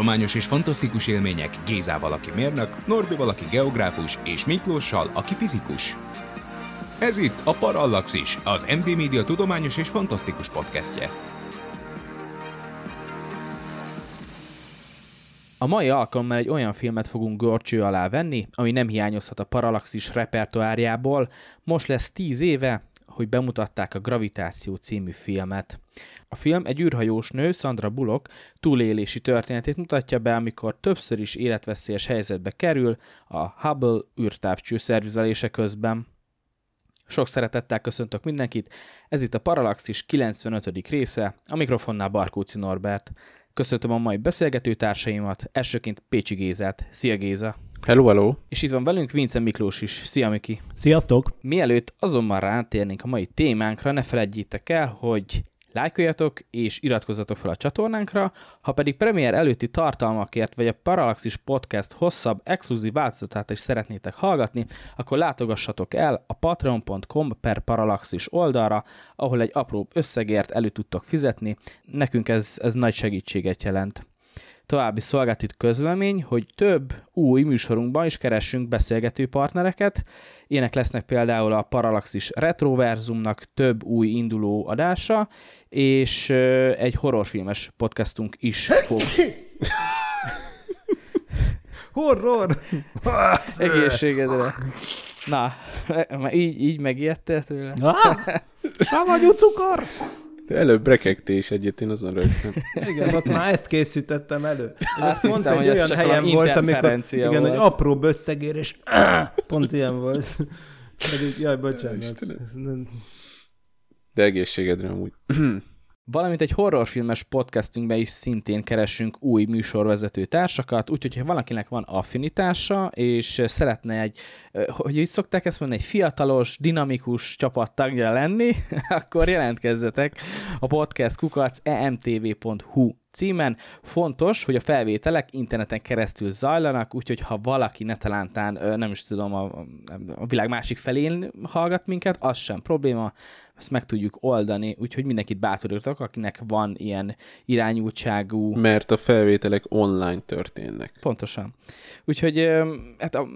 Tudományos és fantasztikus élmények Gézával, aki mérnök, Norbival, aki geográfus, és Miklóssal, aki fizikus. Ez itt a Parallaxis, az MD Media tudományos és fantasztikus podcastje. A mai alkalommal egy olyan filmet fogunk görcső alá venni, ami nem hiányozhat a Parallaxis repertoárjából. Most lesz 10 éve, hogy bemutatták a Gravitáció című filmet. A film egy űrhajós nő, Sandra Bullock túlélési történetét mutatja be, amikor többször is életveszélyes helyzetbe kerül a Hubble űrtávcső szervizelése közben. Sok szeretettel köszöntök mindenkit, ez itt a Parallaxis 95. része, a mikrofonnál Barkóci Norbert. Köszöntöm a mai beszélgető társaimat, elsőként Pécsi Gézát. Szia Géza! Hello, hello! És itt van velünk Vince Miklós is. Szia Miki! Sziasztok! Mielőtt azonban rátérnénk a mai témánkra, ne felejtjétek el, hogy lájkoljatok és iratkozzatok fel a csatornánkra, ha pedig premier előtti tartalmakért vagy a Parallaxis Podcast hosszabb, exkluzív változatát is szeretnétek hallgatni, akkor látogassatok el a patreon.com per Parallaxis oldalra, ahol egy apró összegért elő tudtok fizetni. Nekünk ez, ez nagy segítséget jelent. További szolgáltit közlemény, hogy több új műsorunkban is keressünk beszélgető partnereket. Ilyenek lesznek például a Parallaxis Retroverzumnak több új induló adása, és egy horrorfilmes podcastunk is fog. Horror! Egészségedre. Na, így, így megijedtél tőle? Savanyú cukor! Előbb rekegtés egyet, én azon rögtön. Igen, ott már ezt készítettem elő. Azt pont hittem, egy hogy ez olyan helyen volt, amikor igen, volt. egy apró összegér, és pont ilyen volt. Pedig, jaj, bocsánat. Istenem. De egészségedre amúgy. Valamint egy horrorfilmes podcastünkben is szintén keresünk új műsorvezető társakat, úgyhogy ha valakinek van affinitása, és szeretne egy, hogy így szokták ezt mondani, egy fiatalos, dinamikus csapattagja lenni, akkor jelentkezzetek a podcast kukac emtv.hu címen. Fontos, hogy a felvételek interneten keresztül zajlanak, úgyhogy ha valaki netalántán, nem is tudom, a, a világ másik felén hallgat minket, az sem probléma, ezt meg tudjuk oldani, úgyhogy mindenkit bátorítok, akinek van ilyen irányultságú... Mert a felvételek online történnek. Pontosan. Úgyhogy hát a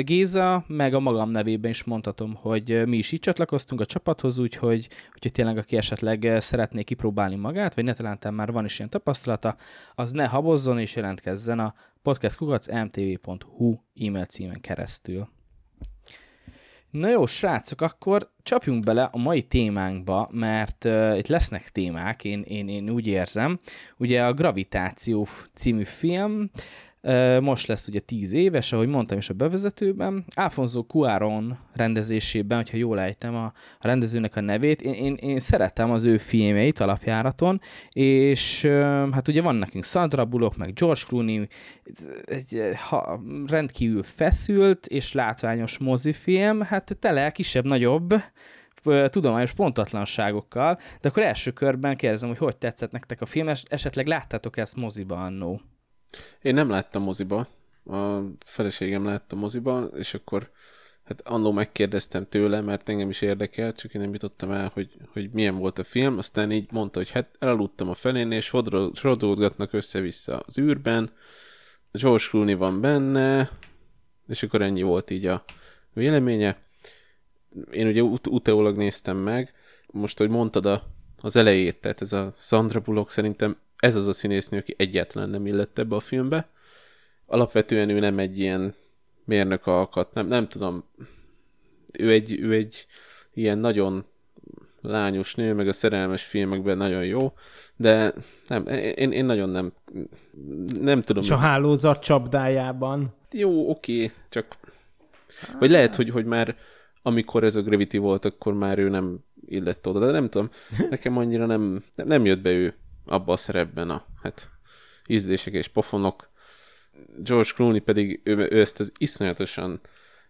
Géza, meg a magam nevében is mondhatom, hogy ö, mi is így csatlakoztunk a csapathoz, úgyhogy, úgyhogy tényleg aki esetleg ö, szeretné kipróbálni magát, vagy netalántán már van is ilyen tapasztalata, az ne habozzon és jelentkezzen a podcastkukacmtv.hu e-mail címen keresztül. Na jó, srácok, akkor csapjunk bele a mai témánkba, mert uh, itt lesznek témák, én, én, én úgy érzem. Ugye a Gravitáció című film most lesz ugye 10 éves, ahogy mondtam is a bevezetőben. Alfonso Cuaron rendezésében, hogyha jól ejtem a, rendezőnek a nevét, én, én, én szeretem az ő filmjeit alapjáraton, és hát ugye van nekünk Sandra Bullock, meg George Clooney, egy ha, rendkívül feszült és látványos mozifilm, hát tele kisebb-nagyobb tudományos pontatlanságokkal, de akkor első körben kérdezem, hogy hogy tetszett nektek a film, es- esetleg láttátok ezt moziba annó? Én nem láttam moziba. A feleségem látta moziba, és akkor hát annó megkérdeztem tőle, mert engem is érdekelt, csak én nem jutottam el, hogy, hogy milyen volt a film. Aztán így mondta, hogy hát elaludtam a felén, és sodródgatnak össze-vissza az űrben. George Clooney van benne, és akkor ennyi volt így a véleménye. Én ugye ut- utólag néztem meg, most, hogy mondtad a, az elejét, tehát ez a Sandra Bullock szerintem ez az a színésznő, aki egyáltalán nem illett ebbe a filmbe. Alapvetően ő nem egy ilyen mérnök alkat, nem, nem tudom, ő egy, ő egy ilyen nagyon lányos nő, meg a szerelmes filmekben nagyon jó, de nem, én, én nagyon nem, nem tudom. És a hálózat csapdájában. Jó, oké, csak... Vagy lehet, hogy, hogy már amikor ez a Gravity volt, akkor már ő nem illett oda, de nem tudom, nekem annyira nem, nem jött be ő abba a szerepben a hát, ízlések és pofonok. George Clooney pedig ő, ő ezt az iszonyatosan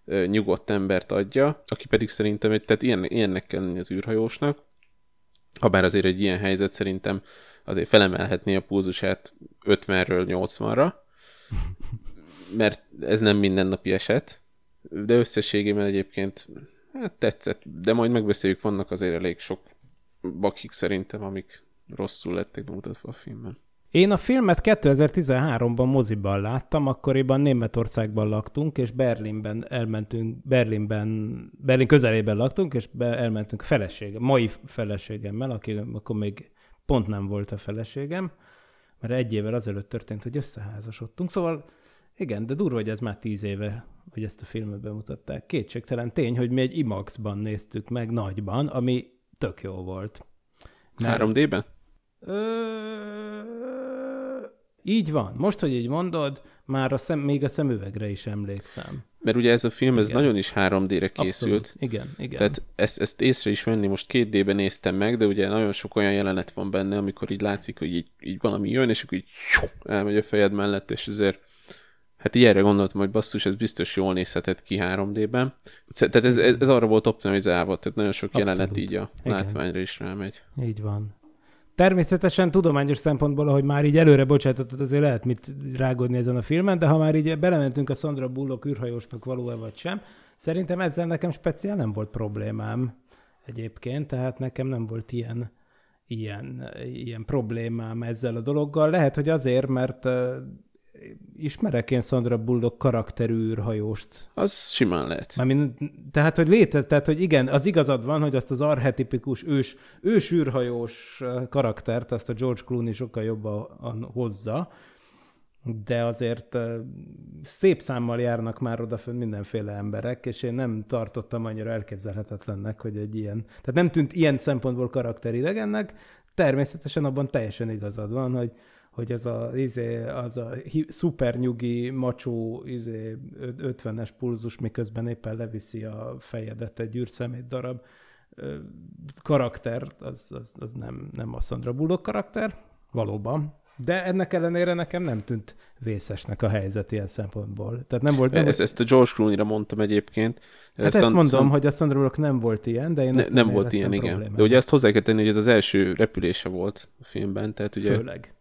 ö, nyugodt embert adja, aki pedig szerintem, egy, tehát ilyen, ilyennek kell lenni az űrhajósnak, habár azért egy ilyen helyzet szerintem azért felemelhetné a púzusát 50-ről 80-ra, mert ez nem mindennapi eset, de összességében egyébként hát tetszett, de majd megbeszéljük, vannak azért elég sok bakik szerintem, amik rosszul lettek bemutatva a filmben. Én a filmet 2013-ban moziban láttam, akkoriban Németországban laktunk, és Berlinben elmentünk, Berlinben, Berlin közelében laktunk, és be, elmentünk a feleségem, mai feleségemmel, aki akkor még pont nem volt a feleségem, mert egy évvel azelőtt történt, hogy összeházasodtunk. Szóval igen, de durva, hogy ez már tíz éve, hogy ezt a filmet bemutatták. Kétségtelen tény, hogy mi egy IMAX-ban néztük meg nagyban, ami tök jó volt. Mert- 3D-ben? Ö... Így van. Most, hogy így mondod, már a szem, még a szemüvegre is emlékszem. Mert ugye ez a film, ez Igen. nagyon is 3D-re készült. Abszolút. Igen, igen. Tehát ezt, ezt észre is venni, most két D-ben néztem meg, de ugye nagyon sok olyan jelenet van benne, amikor így látszik, hogy így, így valami jön, és akkor így elmegy a fejed mellett, és ezért hát ilyenre gondoltam, hogy basszus, ez biztos jól nézhetett ki 3D-ben. Tehát ez, ez, ez arra volt optimalizálva, tehát nagyon sok Abszolút. jelenet így a Igen. látványra is rámegy. Így van. Természetesen tudományos szempontból, ahogy már így előre bocsátottad, azért lehet mit rágódni ezen a filmen, de ha már így belementünk a Sandra Bullock űrhajósnak való-e vagy sem, szerintem ezzel nekem speciál nem volt problémám egyébként, tehát nekem nem volt ilyen, ilyen, ilyen problémám ezzel a dologgal. Lehet, hogy azért, mert ismerek én Sandra Bullock karakterű űrhajóst, Az simán lehet. Mármint, tehát, hogy létez, tehát, hogy igen, az igazad van, hogy azt az archetipikus ős, ős űrhajós karaktert, azt a George Clooney sokkal jobban hozza, de azért szép számmal járnak már odafönn mindenféle emberek, és én nem tartottam annyira elképzelhetetlennek, hogy egy ilyen, tehát nem tűnt ilyen szempontból karakteridegennek, természetesen abban teljesen igazad van, hogy hogy ez a, izé, az a szuper nyugi, macsó izé, ö- 50-es pulzus, miközben éppen leviszi a fejedet egy űrszemét darab karakter, az, az, az nem, nem a Sandra Bullock karakter, valóban. De ennek ellenére nekem nem tűnt vészesnek a helyzet ilyen szempontból. Tehát nem volt... Nem Ezt, ezt a George Clooney-ra mondtam egyébként. Hát ezt Szan- mondom, Szan- hogy a Sandra Bullock nem volt ilyen, de én ne, ezt nem volt ilyen, igen. De ugye ezt hozzá kell tenni, hogy ez az első repülése volt a filmben, tehát ugye Főleg.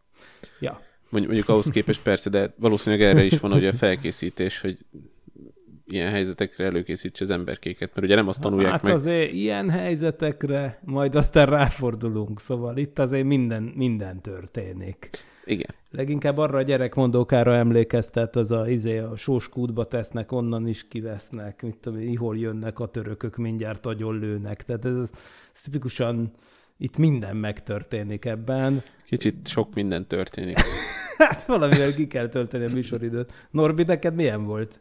Ja. mondjuk, mondjuk ahhoz képest persze, de valószínűleg erre is van ugye a felkészítés, hogy ilyen helyzetekre előkészítse az emberkéket, mert ugye nem azt tanulják hát meg. azért ilyen helyzetekre majd aztán ráfordulunk, szóval itt azért minden, minden történik. Igen. Leginkább arra a gyerekmondókára emlékeztet, az a, izé, a sóskútba tesznek, onnan is kivesznek, mit tudom, hol jönnek a törökök, mindjárt agyon lőnek. Tehát ez, ez tipikusan itt minden megtörténik ebben. Kicsit sok minden történik. Hát valamivel ki kell tölteni a műsoridőt. Norbi, neked milyen volt?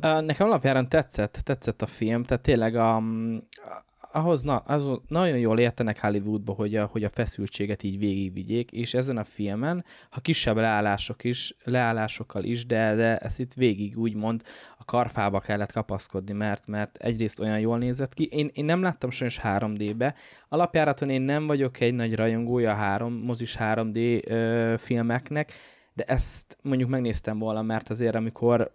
Nekem alapjáran tetszett, tetszett a film, tehát tényleg a, ahhoz na, az, nagyon jól értenek Hollywoodba, hogy a, hogy a feszültséget így végigvigyék, és ezen a filmen, ha kisebb leállások is, leállásokkal is, de, de ezt itt végig úgymond a karfába kellett kapaszkodni, mert, mert egyrészt olyan jól nézett ki. Én, én nem láttam sajnos 3D-be. Alapjáraton én nem vagyok egy nagy rajongója három, mozis 3D ö, filmeknek, de ezt mondjuk megnéztem volna, mert azért amikor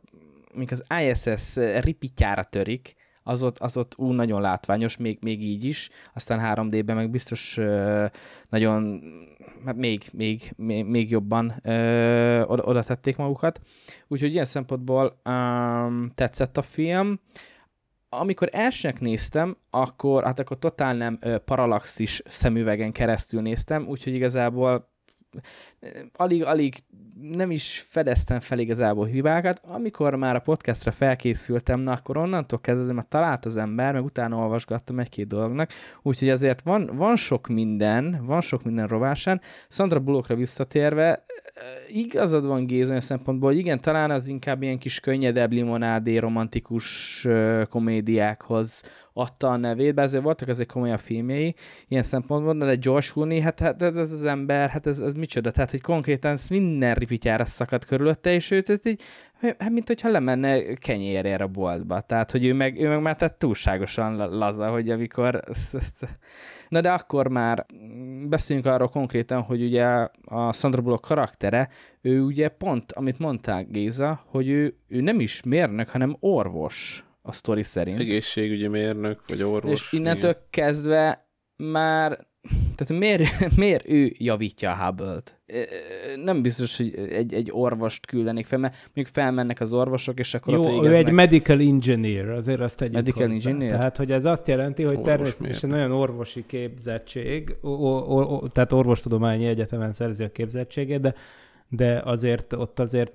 amikor az ISS ripityára törik, az ott, az ott ú, nagyon látványos, még, még így is, aztán 3D-ben meg biztos ö, nagyon, hát még, még, még, még jobban ö, oda, oda tették magukat. Úgyhogy ilyen szempontból um, tetszett a film. Amikor elsőnek néztem, akkor, hát akkor totál nem ö, paralaxis szemüvegen keresztül néztem, úgyhogy igazából alig, alig nem is fedeztem fel igazából hibákat. Amikor már a podcastra felkészültem, na akkor onnantól kezdve már talált az ember, meg utána olvasgattam egy-két dolognak, úgyhogy azért van, van sok minden, van sok minden rovásán. Sandra Bullockra visszatérve, igazad van Géza olyan szempontból, hogy igen, talán az inkább ilyen kis könnyedebb limonádé romantikus komédiákhoz adta a nevét, bár azért voltak azért komolyabb filmjei ilyen szempontból, de George Clooney, hát, hát ez az ember, hát ez, ez micsoda, tehát hogy konkrétan minden ripityára szakadt körülötte, és őt tehát így, hát mint hogyha lemenne kenyérért a boltba, tehát hogy ő meg, ő meg már tehát túlságosan laza, hogy amikor Na de akkor már beszéljünk arról konkrétan, hogy ugye a Sandra Bullock karaktere, ő ugye pont, amit mondták Géza, hogy ő, ő nem is mérnök, hanem orvos a sztori szerint. Egészségügyi mérnök, vagy orvos. És innentől igen. kezdve már tehát miért, miért ő javítja a Hubble-t? Nem biztos, hogy egy, egy orvost küldenék fel, mert mondjuk felmennek az orvosok, és akkor Jó, ott végeznek. ő egy medical engineer, azért azt tegyük Medical hozzá. engineer? Tehát, hogy ez azt jelenti, hogy Orvos természetesen miért? nagyon orvosi képzettség, o, o, o, tehát orvostudományi egyetemen szerzi a képzettségét, de, de azért ott azért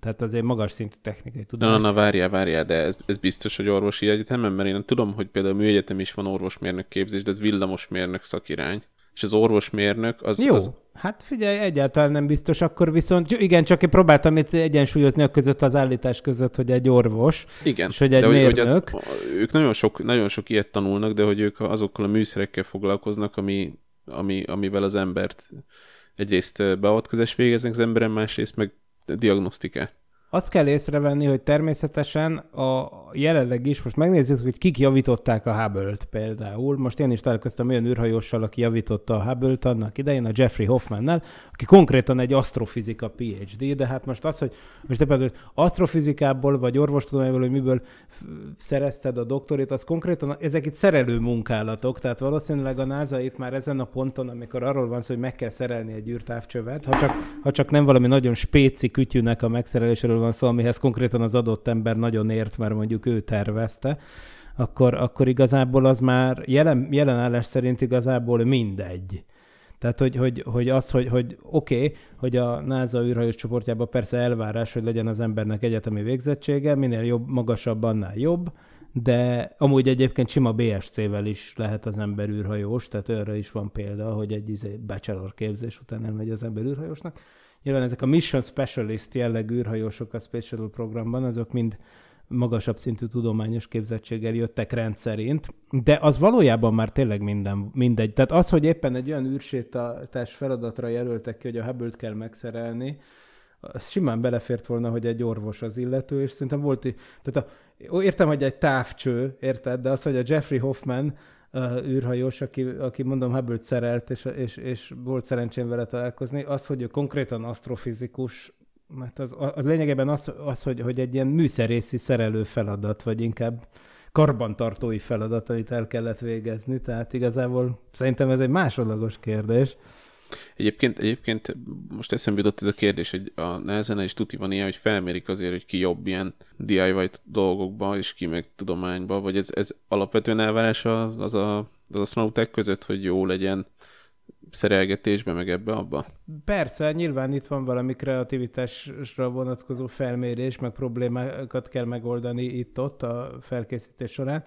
tehát azért magas szintű technikai tudás. Na, na, várjál, várjál, de ez, ez biztos, hogy orvosi egyetemen, mert én tudom, hogy például a műegyetem is van orvosmérnök képzés, de ez villamosmérnök szakirány. És az orvosmérnök az... Jó, az... hát figyelj, egyáltalán nem biztos, akkor viszont igen, csak én próbáltam itt egyensúlyozni a között az állítás között, hogy egy orvos, igen, és hogy egy de mérnök. Hogy az, ők nagyon sok, nagyon sok ilyet tanulnak, de hogy ők azokkal a műszerekkel foglalkoznak, ami, ami, amivel az embert egyrészt beavatkozás végeznek az emberen, másrészt meg diagnosztikát. Azt kell észrevenni, hogy természetesen a jelenleg is, most megnézzük, hogy kik javították a Hubble-t például. Most én is találkoztam olyan űrhajóssal, aki javította a Hubble-t annak idején, a Jeffrey Hoffmannel, aki konkrétan egy asztrofizika PhD, de hát most az, hogy most te például asztrofizikából vagy orvostudományból, hogy miből szerezted a doktorit, az konkrétan, ezek itt szerelő munkálatok, tehát valószínűleg a NASA itt már ezen a ponton, amikor arról van szó, hogy meg kell szerelni egy űrtávcsövet, ha csak, ha csak nem valami nagyon spéci kütyűnek a megszereléséről van szó, amihez konkrétan az adott ember nagyon ért, mert mondjuk ő tervezte, akkor, akkor igazából az már jelen, jelen állás szerint igazából mindegy. Tehát, hogy, hogy, hogy az, hogy, hogy oké, okay, hogy a NASA űrhajós csoportjában persze elvárás, hogy legyen az embernek egyetemi végzettsége, minél jobb, magasabb, annál jobb, de amúgy egyébként sima BSC-vel is lehet az ember űrhajós, tehát arra is van példa, hogy egy izé, bachelor képzés után elmegy az ember űrhajósnak. Nyilván ezek a Mission Specialist jellegű űrhajósok a Space Shuttle programban, azok mind magasabb szintű tudományos képzettséggel jöttek rendszerint, de az valójában már tényleg minden, mindegy. Tehát az, hogy éppen egy olyan űrsétás feladatra jelöltek ki, hogy a hubble kell megszerelni, az simán belefért volna, hogy egy orvos az illető, és szerintem volt, tehát a, értem, hogy egy távcső, érted, de az, hogy a Jeffrey Hoffman űrhajós, aki, aki mondom hubble szerelt, és, és, és volt szerencsém vele találkozni, az, hogy ő konkrétan asztrofizikus, mert az, a, lényegében az, az hogy, hogy egy ilyen műszerészi szerelő feladat, vagy inkább karbantartói feladat, amit el kellett végezni, tehát igazából szerintem ez egy másodlagos kérdés. Egyébként, egyébként most eszembe jutott ez a kérdés, hogy a nehezen is tuti van ilyen, hogy felmérik azért, hogy ki jobb ilyen DIY dolgokba, és ki meg tudományba, vagy ez, ez alapvetően elvárás az, a, az asztronauták között, hogy jó legyen szerelgetésbe, meg ebbe, abba? Persze, nyilván itt van valami kreativitásra vonatkozó felmérés, meg problémákat kell megoldani itt-ott a felkészítés során.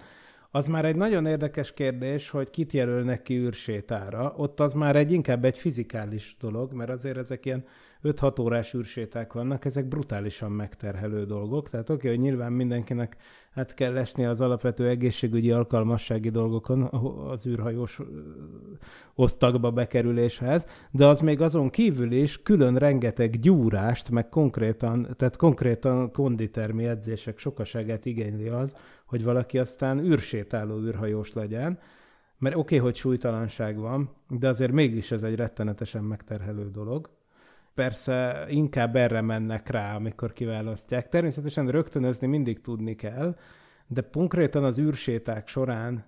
Az már egy nagyon érdekes kérdés, hogy kit jelölnek ki űrsétára. Ott az már egy inkább egy fizikális dolog, mert azért ezek ilyen 5-6 órás űrséták vannak, ezek brutálisan megterhelő dolgok. Tehát oké, hogy nyilván mindenkinek hát kell esni az alapvető egészségügyi alkalmassági dolgokon az űrhajós osztagba bekerüléshez, de az még azon kívül is külön rengeteg gyúrást, meg konkrétan, tehát konkrétan konditermi edzések sokaságát igényli az, hogy valaki aztán űrsétáló űrhajós legyen, mert oké, okay, hogy súlytalanság van, de azért mégis ez egy rettenetesen megterhelő dolog. Persze inkább erre mennek rá, amikor kiválasztják. Természetesen rögtönözni mindig tudni kell, de konkrétan az űrséták során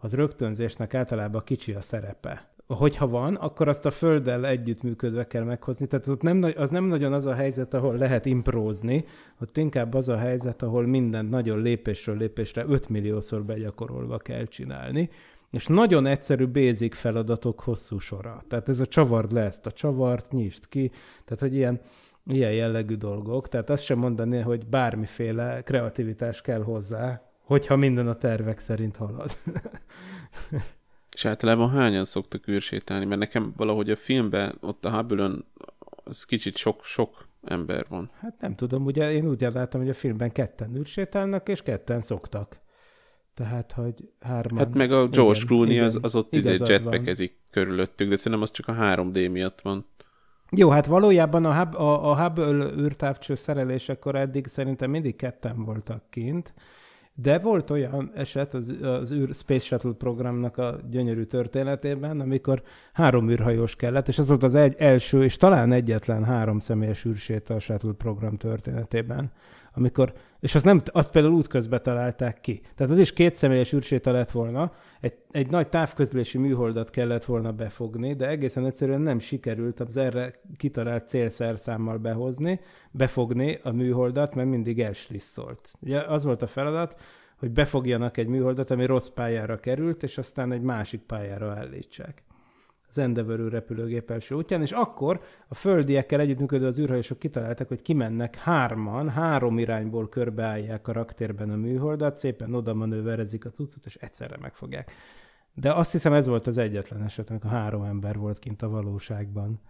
az rögtönzésnek általában kicsi a szerepe. Hogyha van, akkor azt a Földdel együttműködve kell meghozni. Tehát ott nem, az nem nagyon az a helyzet, ahol lehet imprózni, ott inkább az a helyzet, ahol mindent nagyon lépésről lépésre 5 milliószor begyakorolva kell csinálni. És nagyon egyszerű basic feladatok hosszú sora. Tehát ez a csavard le ezt a csavart, nyisd ki. Tehát, hogy ilyen, ilyen jellegű dolgok. Tehát azt sem mondani, hogy bármiféle kreativitás kell hozzá, hogyha minden a tervek szerint halad. És általában hányan szoktak űrsétálni? Mert nekem valahogy a filmben, ott a hubble az kicsit sok, sok ember van. Hát nem tudom, ugye én úgy láttam, hogy a filmben ketten űrsétálnak, és ketten szoktak. Tehát, hogy hárman... Hát meg a George Igen, Clooney igen, az, az ott izé van. jetpackezik körülöttük, de szerintem az csak a 3D miatt van. Jó, hát valójában a, Hub, a, a Hubble űrtávcső szerelésekor eddig szerintem mindig ketten voltak kint, de volt olyan eset az, az űr Space Shuttle programnak a gyönyörű történetében, amikor három űrhajós kellett, és az volt az egy, első és talán egyetlen három személyes űrséta a Shuttle program történetében. Amikor, és azt, nem, azt például útközben találták ki. Tehát az is két személyes űrséta lett volna, egy, egy nagy távközlési műholdat kellett volna befogni, de egészen egyszerűen nem sikerült az erre kitalált célszerszámmal behozni, befogni a műholdat, mert mindig elsliszolt. Ugye az volt a feladat, hogy befogjanak egy műholdat, ami rossz pályára került, és aztán egy másik pályára állítsák az Endeavour űrrepülőgép első útján, és akkor a földiekkel együttműködő az űrhajósok kitaláltak, hogy kimennek hárman, három irányból körbeállják a raktérben a műholdat, szépen oda manőverezik a cuccot, és egyszerre megfogják. De azt hiszem ez volt az egyetlen eset, amikor három ember volt kint a valóságban.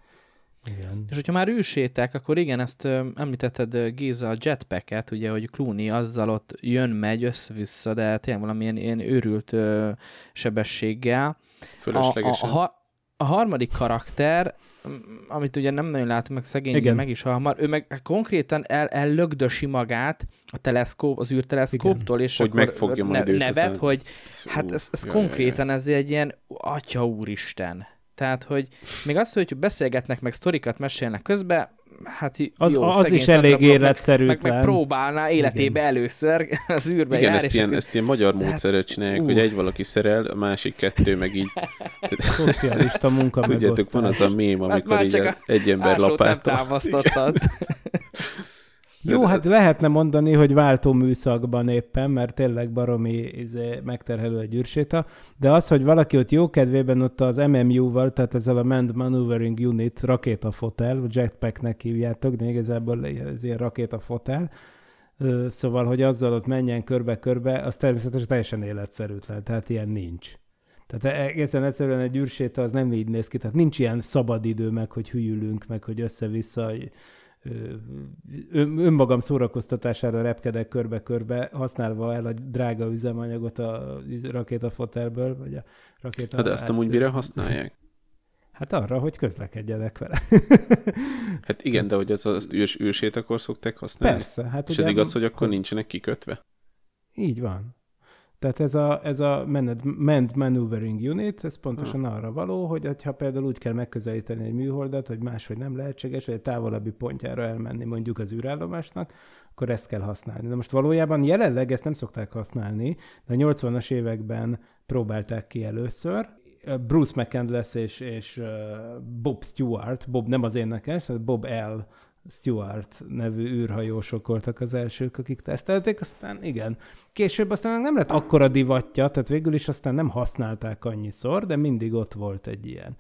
Igen. És hogyha már űrséták, akkor igen, ezt ö, említetted Géza a jetpacket, ugye, hogy Clooney azzal ott jön, megy össze-vissza, de tényleg valamilyen ilyen őrült ö, sebességgel. A, a, a, ha- a harmadik karakter, amit ugye nem nagyon látunk, meg szegény Igen. meg is hamar, ő meg konkrétan el, ellögdösi magát a teleszkóp, az űrteleszkóptól, és Hogy akkor megfogja majd őt nevet, ezen. hogy Szú, hát ez, ez jaj, jaj, jaj. konkrétan ez egy ilyen atya úristen. Tehát, hogy még az, hogy beszélgetnek, meg sztorikat mesélnek közben, hát Az- jó, az is elég Bullock meg, meg, meg próbálná életébe először az űrbe Igen, jár, ezt ilyen, akkor- ezt ilyen magyar hát, módszerrel csinálják, ú. hogy egy valaki szerel, a másik kettő meg így. Szocialista munka Tudjátok, van az a mém, Hát amikor már így a- egy ember lapáttal. támasztottad. Jó, hát lehetne mondani, hogy váltó műszakban éppen, mert tényleg baromi izé, megterhelő egy űrséta, de az, hogy valaki ott jó kedvében ott az MMU-val, tehát ezzel a Manned Maneuvering Unit rakétafotel, jetpacknek hívjátok, de igazából ez ilyen rakétafotel, szóval, hogy azzal ott menjen körbe-körbe, az természetesen teljesen életszerűtlen, tehát ilyen nincs. Tehát egészen egyszerűen egy űrséta az nem így néz ki, tehát nincs ilyen szabadidő meg, hogy hülyülünk, meg, hogy össze-vissza önmagam szórakoztatására repkedek körbe-körbe, használva el a drága üzemanyagot a rakétafotelből, vagy a rakéta... Hát de azt amúgy mire használják? Hát arra, hogy közlekedjenek vele. Hát igen, de hogy az, azt űrs, űrsétakor szokták használni? Persze. Hát És ugye ez igaz, hogy akkor nincsenek kikötve? Így van. Tehát ez a, ez a Manned, Manned Maneuvering Unit, ez pontosan arra való, hogy ha például úgy kell megközelíteni egy műholdat, hogy máshogy nem lehetséges, vagy egy távolabbi pontjára elmenni mondjuk az űrállomásnak, akkor ezt kell használni. De most valójában jelenleg ezt nem szokták használni, de a 80-as években próbálták ki először. Bruce McCandless és, és Bob Stewart, Bob nem az énekes, Bob L. Stewart nevű űrhajósok voltak az elsők, akik tesztelték, aztán igen. Később aztán nem lett akkora divatja, tehát végül is aztán nem használták annyiszor, de mindig ott volt egy ilyen.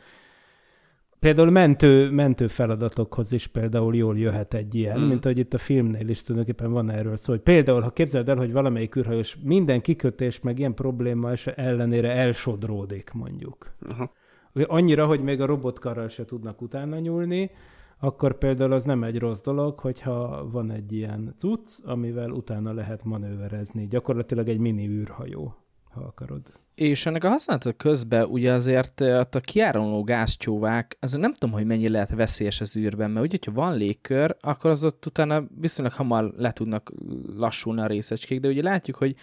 Például mentő, mentő feladatokhoz is például jól jöhet egy ilyen, Mm. mint ahogy itt a filmnél is tulajdonképpen van erről szó, hogy például, ha képzeld el, hogy valamelyik űrhajós minden kikötés meg ilyen probléma és ellenére elsodródik mondjuk. Aha. Annyira, hogy még a robotkarral se tudnak utána nyúlni, akkor például az nem egy rossz dolog, hogyha van egy ilyen cucc, amivel utána lehet manőverezni. Gyakorlatilag egy mini űrhajó, ha akarod. És ennek a használata közben ugye azért eh, a kiáramló gázcsóvák, az nem tudom, hogy mennyi lehet veszélyes az űrben, mert ugye, ha van légkör, akkor az ott utána viszonylag hamar le tudnak lassulni a részecskék, de ugye látjuk, hogy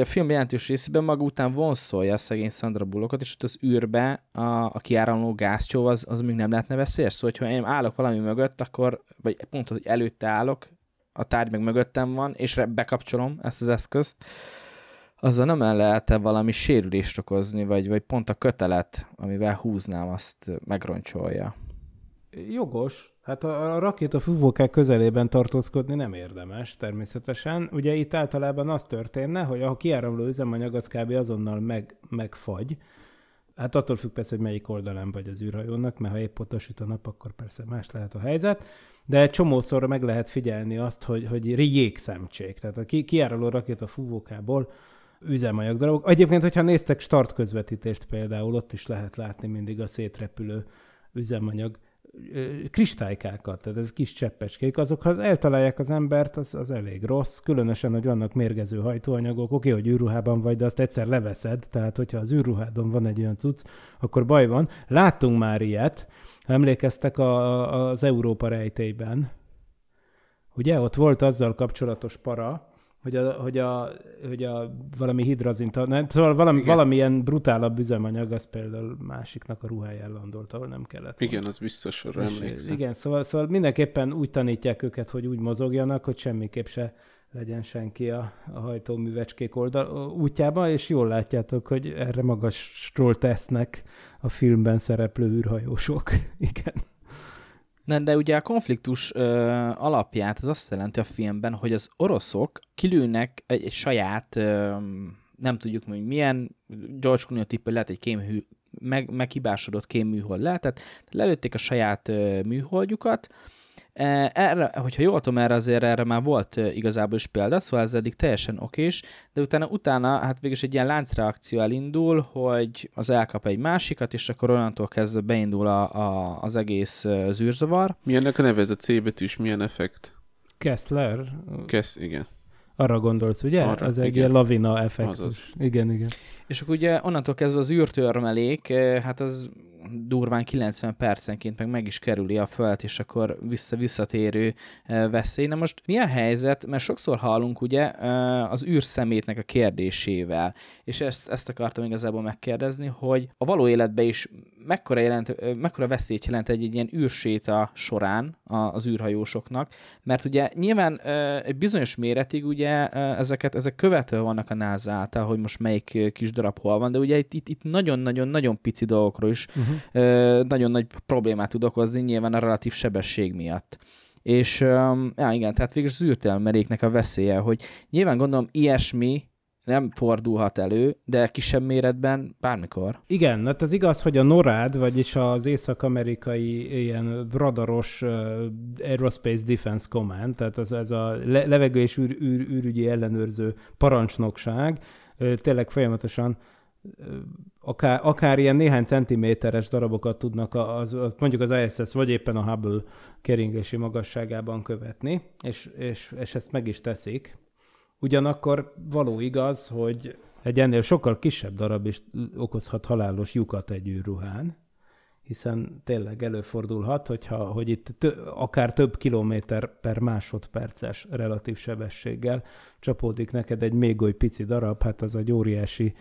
a film jelentős részében maga után vonszolja a szegény Sandra Bullockot, és ott az űrbe a, a kiáramló gázcsó az, az még nem lehetne veszélyes. Szóval, ha én állok valami mögött, akkor, vagy pont, hogy előtte állok, a tárgy meg mögöttem van, és bekapcsolom ezt az eszközt, azzal nem lehet valami sérülést okozni, vagy, vagy pont a kötelet, amivel húznám, azt megroncsolja. Jogos. Hát a, rakéta fúvókák közelében tartózkodni nem érdemes, természetesen. Ugye itt általában az történne, hogy a kiáramló üzemanyag az kb. azonnal meg, megfagy. Hát attól függ persze, hogy melyik oldalán vagy az űrhajónak, mert ha épp ott süt a nap, akkor persze más lehet a helyzet. De csomószor meg lehet figyelni azt, hogy, hogy jégszemcsék. Tehát a ki, kiáruló rakéta fúvókából üzemanyag darabok. Egyébként, hogyha néztek start közvetítést például, ott is lehet látni mindig a szétrepülő üzemanyag kristálykákat, tehát ez kis cseppecskék, azok, ha eltalálják az embert, az, az elég rossz, különösen, hogy vannak mérgező hajtóanyagok, oké, hogy űrruhában vagy, de azt egyszer leveszed, tehát hogyha az űrruhádon van egy olyan cucc, akkor baj van. Láttunk már ilyet, emlékeztek a, az Európa rejtélyben, ugye, ott volt azzal kapcsolatos para, hogy a, hogy a, hogy a valami hidrazint, ne, szóval valami, valamilyen brutálabb üzemanyag, az például másiknak a ruháján landolt, ahol nem kellett. Igen, az biztos, arra emlékszem. Igen, szóval, szóval mindenképpen úgy tanítják őket, hogy úgy mozogjanak, hogy semmiképp se legyen senki a, a hajtóművecskék oldal útjába, és jól látjátok, hogy erre magasról tesznek a filmben szereplő űrhajósok. Igen. Nem, de ugye a konfliktus ö, alapját az azt jelenti a filmben, hogy az oroszok kilőnek egy, egy saját, ö, nem tudjuk hogy milyen, George Clooney tippel lehet egy kémhű, meg, meghibásodott kémműhold lehetett, lelőtték a saját ö, műholdjukat, erre, hogyha jól tudom, erre azért erre már volt igazából is példa, szóval ez eddig teljesen okés, de utána, utána hát végül egy ilyen láncreakció elindul, hogy az elkap egy másikat, és akkor onnantól kezdve beindul a, a, az egész zűrzavar. Mi ennek a neve, ez a C betűs, milyen effekt? Kessler. Kess, igen. Arra gondolsz, ugye? Arra, az egy ilyen lavina effektus. Azaz. Igen, igen. És akkor ugye onnantól kezdve az űrtörmelék, hát az durván 90 percenként meg meg is kerüli a föld, és akkor vissza-visszatérő veszély. Na most mi a helyzet? Mert sokszor hallunk ugye az űrszemétnek a kérdésével, és ezt, ezt akartam igazából megkérdezni, hogy a való életben is mekkora, jelent, mekkora veszélyt jelent egy, egy ilyen űrséta során az űrhajósoknak, mert ugye nyilván egy bizonyos méretig ugye ezeket, ezek követve vannak a NASA által, hogy most melyik kis darab hol van, de ugye itt, itt, itt nagyon-nagyon-nagyon pici dolgokról is uh-huh. nagyon nagy problémát tud okozni, nyilván a relatív sebesség miatt. És ja, igen, tehát végül az űrtelmeréknek a veszélye, hogy nyilván gondolom ilyesmi nem fordulhat elő, de kisebb méretben bármikor. Igen, hát az igaz, hogy a NORAD, vagyis az észak-amerikai ilyen radaros uh, Aerospace Defense Command, tehát az, ez a le- levegő és űr, űr, űrügyi ellenőrző parancsnokság, tényleg folyamatosan akár, akár ilyen néhány centiméteres darabokat tudnak az, mondjuk az ISS vagy éppen a Hubble keringési magasságában követni, és, és, és ezt meg is teszik. Ugyanakkor való igaz, hogy egy ennél sokkal kisebb darab is okozhat halálos lyukat egy űrruhán, hiszen tényleg előfordulhat, hogyha, hogy itt tö, akár több kilométer per másodperces relatív sebességgel csapódik neked egy még oly pici darab, hát az egy óriási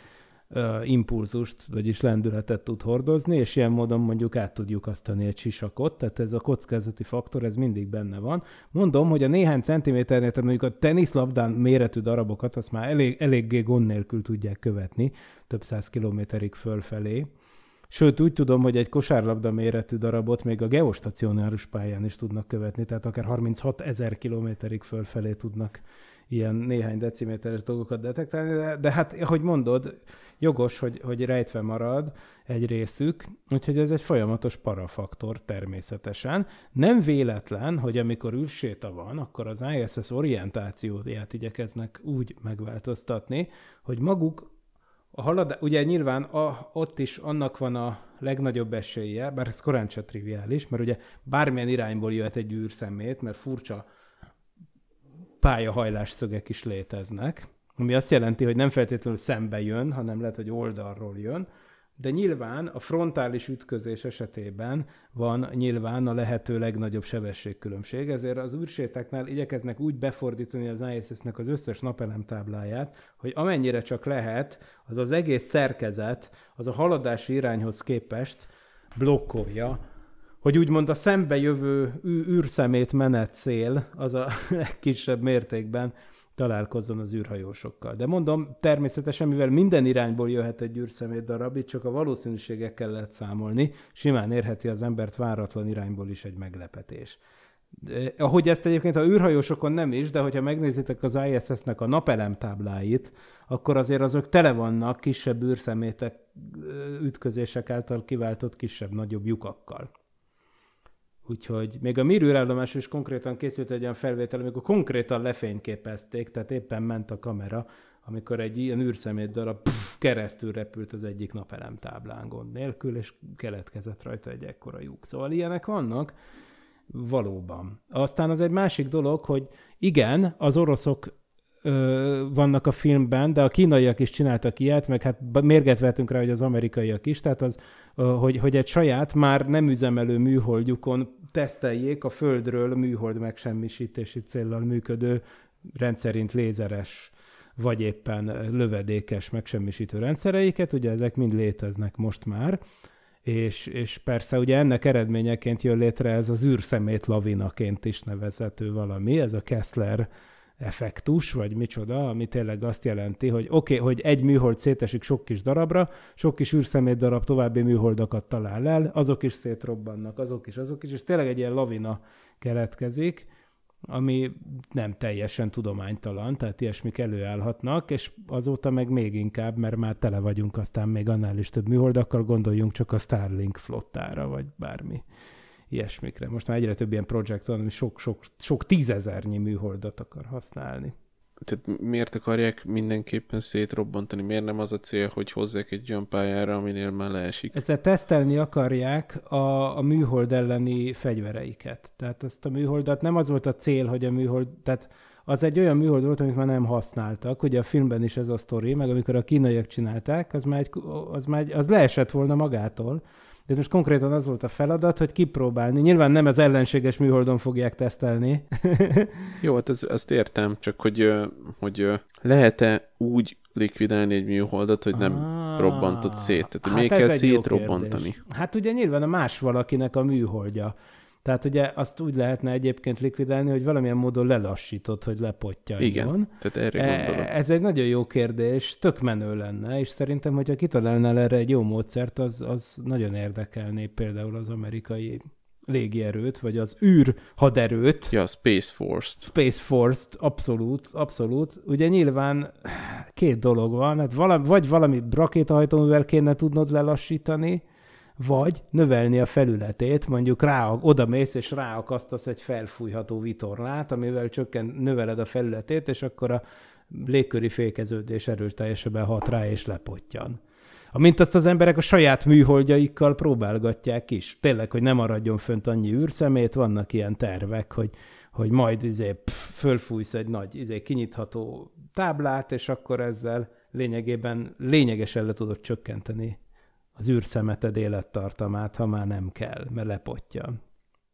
impulzust, vagyis lendületet tud hordozni, és ilyen módon mondjuk át tudjuk asztani egy sisakot, tehát ez a kockázati faktor, ez mindig benne van. Mondom, hogy a néhány centiméternél, tehát mondjuk a teniszlabdán méretű darabokat, azt már elég, eléggé gond nélkül tudják követni, több száz kilométerig fölfelé. Sőt, úgy tudom, hogy egy kosárlabda méretű darabot még a geostacionáris pályán is tudnak követni, tehát akár 36 ezer kilométerig fölfelé tudnak ilyen néhány deciméteres dolgokat detektálni, de, de hát, ahogy mondod, jogos, hogy, hogy rejtve marad egy részük, úgyhogy ez egy folyamatos parafaktor természetesen. Nem véletlen, hogy amikor űrséta van, akkor az ISS orientációját igyekeznek úgy megváltoztatni, hogy maguk a halad, ugye nyilván a, ott is annak van a legnagyobb esélye, bár ez korán se triviális, mert ugye bármilyen irányból jöhet egy űrszemét, mert furcsa pályahajlásszögek is léteznek, ami azt jelenti, hogy nem feltétlenül szembe jön, hanem lehet, hogy oldalról jön, de nyilván a frontális ütközés esetében van nyilván a lehető legnagyobb sebességkülönbség, ezért az űrsétáknál igyekeznek úgy befordítani az ISS-nek az összes napelemtábláját, hogy amennyire csak lehet, az az egész szerkezet, az a haladási irányhoz képest blokkolja hogy úgymond a szembe jövő űrszemét menet cél az a legkisebb mértékben találkozzon az űrhajósokkal. De mondom, természetesen, mivel minden irányból jöhet egy űrszemét darab, itt csak a valószínűségekkel lehet számolni, simán érheti az embert váratlan irányból is egy meglepetés. De, ahogy ezt egyébként a űrhajósokon nem is, de hogyha megnézitek az ISS-nek a napelemtábláit, akkor azért azok tele vannak kisebb űrszemétek ütközések által kiváltott kisebb-nagyobb lyukakkal. Úgyhogy még a mirőrállomás is konkrétan készült egy olyan felvétel, amikor konkrétan lefényképezték, tehát éppen ment a kamera amikor egy ilyen űrszemét darab pff, keresztül repült az egyik napelem táblán gond nélkül, és keletkezett rajta egy ekkora lyuk. Szóval ilyenek vannak, valóban. Aztán az egy másik dolog, hogy igen, az oroszok vannak a filmben, de a kínaiak is csináltak ilyet, meg hát mérget vettünk rá, hogy az amerikaiak is, tehát az, hogy, hogy egy saját, már nem üzemelő műholdjukon teszteljék a Földről műhold megsemmisítési céllal működő rendszerint lézeres vagy éppen lövedékes megsemmisítő rendszereiket, ugye ezek mind léteznek most már, és, és persze ugye ennek eredményeként jön létre ez az űrszemét lavinaként is nevezhető valami, ez a Kessler effektus, vagy micsoda, ami tényleg azt jelenti, hogy oké, okay, hogy egy műhold szétesik sok kis darabra, sok kis űrszemét darab további műholdakat talál el, azok is szétrobbannak, azok is, azok is, és tényleg egy ilyen lavina keletkezik, ami nem teljesen tudománytalan, tehát ilyesmik előállhatnak, és azóta meg még inkább, mert már tele vagyunk aztán még annál is több műholdakkal, gondoljunk csak a Starlink flottára, vagy bármi ilyesmikre. Most már egyre több ilyen projekt van, ami sok, sok, sok tízezernyi műholdat akar használni. Tehát miért akarják mindenképpen szétrobbantani? Miért nem az a cél, hogy hozzák egy olyan pályára, aminél már leesik? Ezzel tesztelni akarják a, a műhold elleni fegyvereiket. Tehát ezt a műholdat nem az volt a cél, hogy a műhold, tehát az egy olyan műhold volt, amit már nem használtak. Ugye a filmben is ez a sztori, meg amikor a kínaiak csinálták, az már, egy, az, már egy, az leesett volna magától. De most konkrétan az volt a feladat, hogy kipróbálni. Nyilván nem az ellenséges műholdon fogják tesztelni. Jó, hát ez, ezt értem, csak hogy, hogy lehet-e úgy likvidálni egy műholdat, hogy nem ah, robbantott szét. Tehát hát még kell szétrobbantani. Hát ugye nyilván a más valakinek a műholdja. Tehát ugye azt úgy lehetne egyébként likvidálni, hogy valamilyen módon lelassított, hogy lepottya. Igen, tehát erre e, gondolom. Ez egy nagyon jó kérdés, tök menő lenne, és szerintem, hogyha kitalálnál erre egy jó módszert, az, az nagyon érdekelné például az amerikai légierőt, vagy az űr haderőt. Ja, Space Force-t. Space Force-t, abszolút, abszolút. Ugye nyilván két dolog van, hát valami, vagy valami rakétahajtóművel kéne tudnod lelassítani, vagy növelni a felületét, mondjuk rá, oda mész és ráakasztasz egy felfújható vitorlát, amivel csökken, növeled a felületét, és akkor a légköri fékeződés erőteljesebben hat rá és lepottyan. Amint azt az emberek a saját műholdjaikkal próbálgatják is. Tényleg, hogy nem maradjon fönt annyi űrszemét, vannak ilyen tervek, hogy, hogy majd izé, pff, fölfújsz egy nagy izé, kinyitható táblát, és akkor ezzel lényegében lényegesen le tudod csökkenteni az űrszemeted élettartamát, ha már nem kell, mert lepottyan.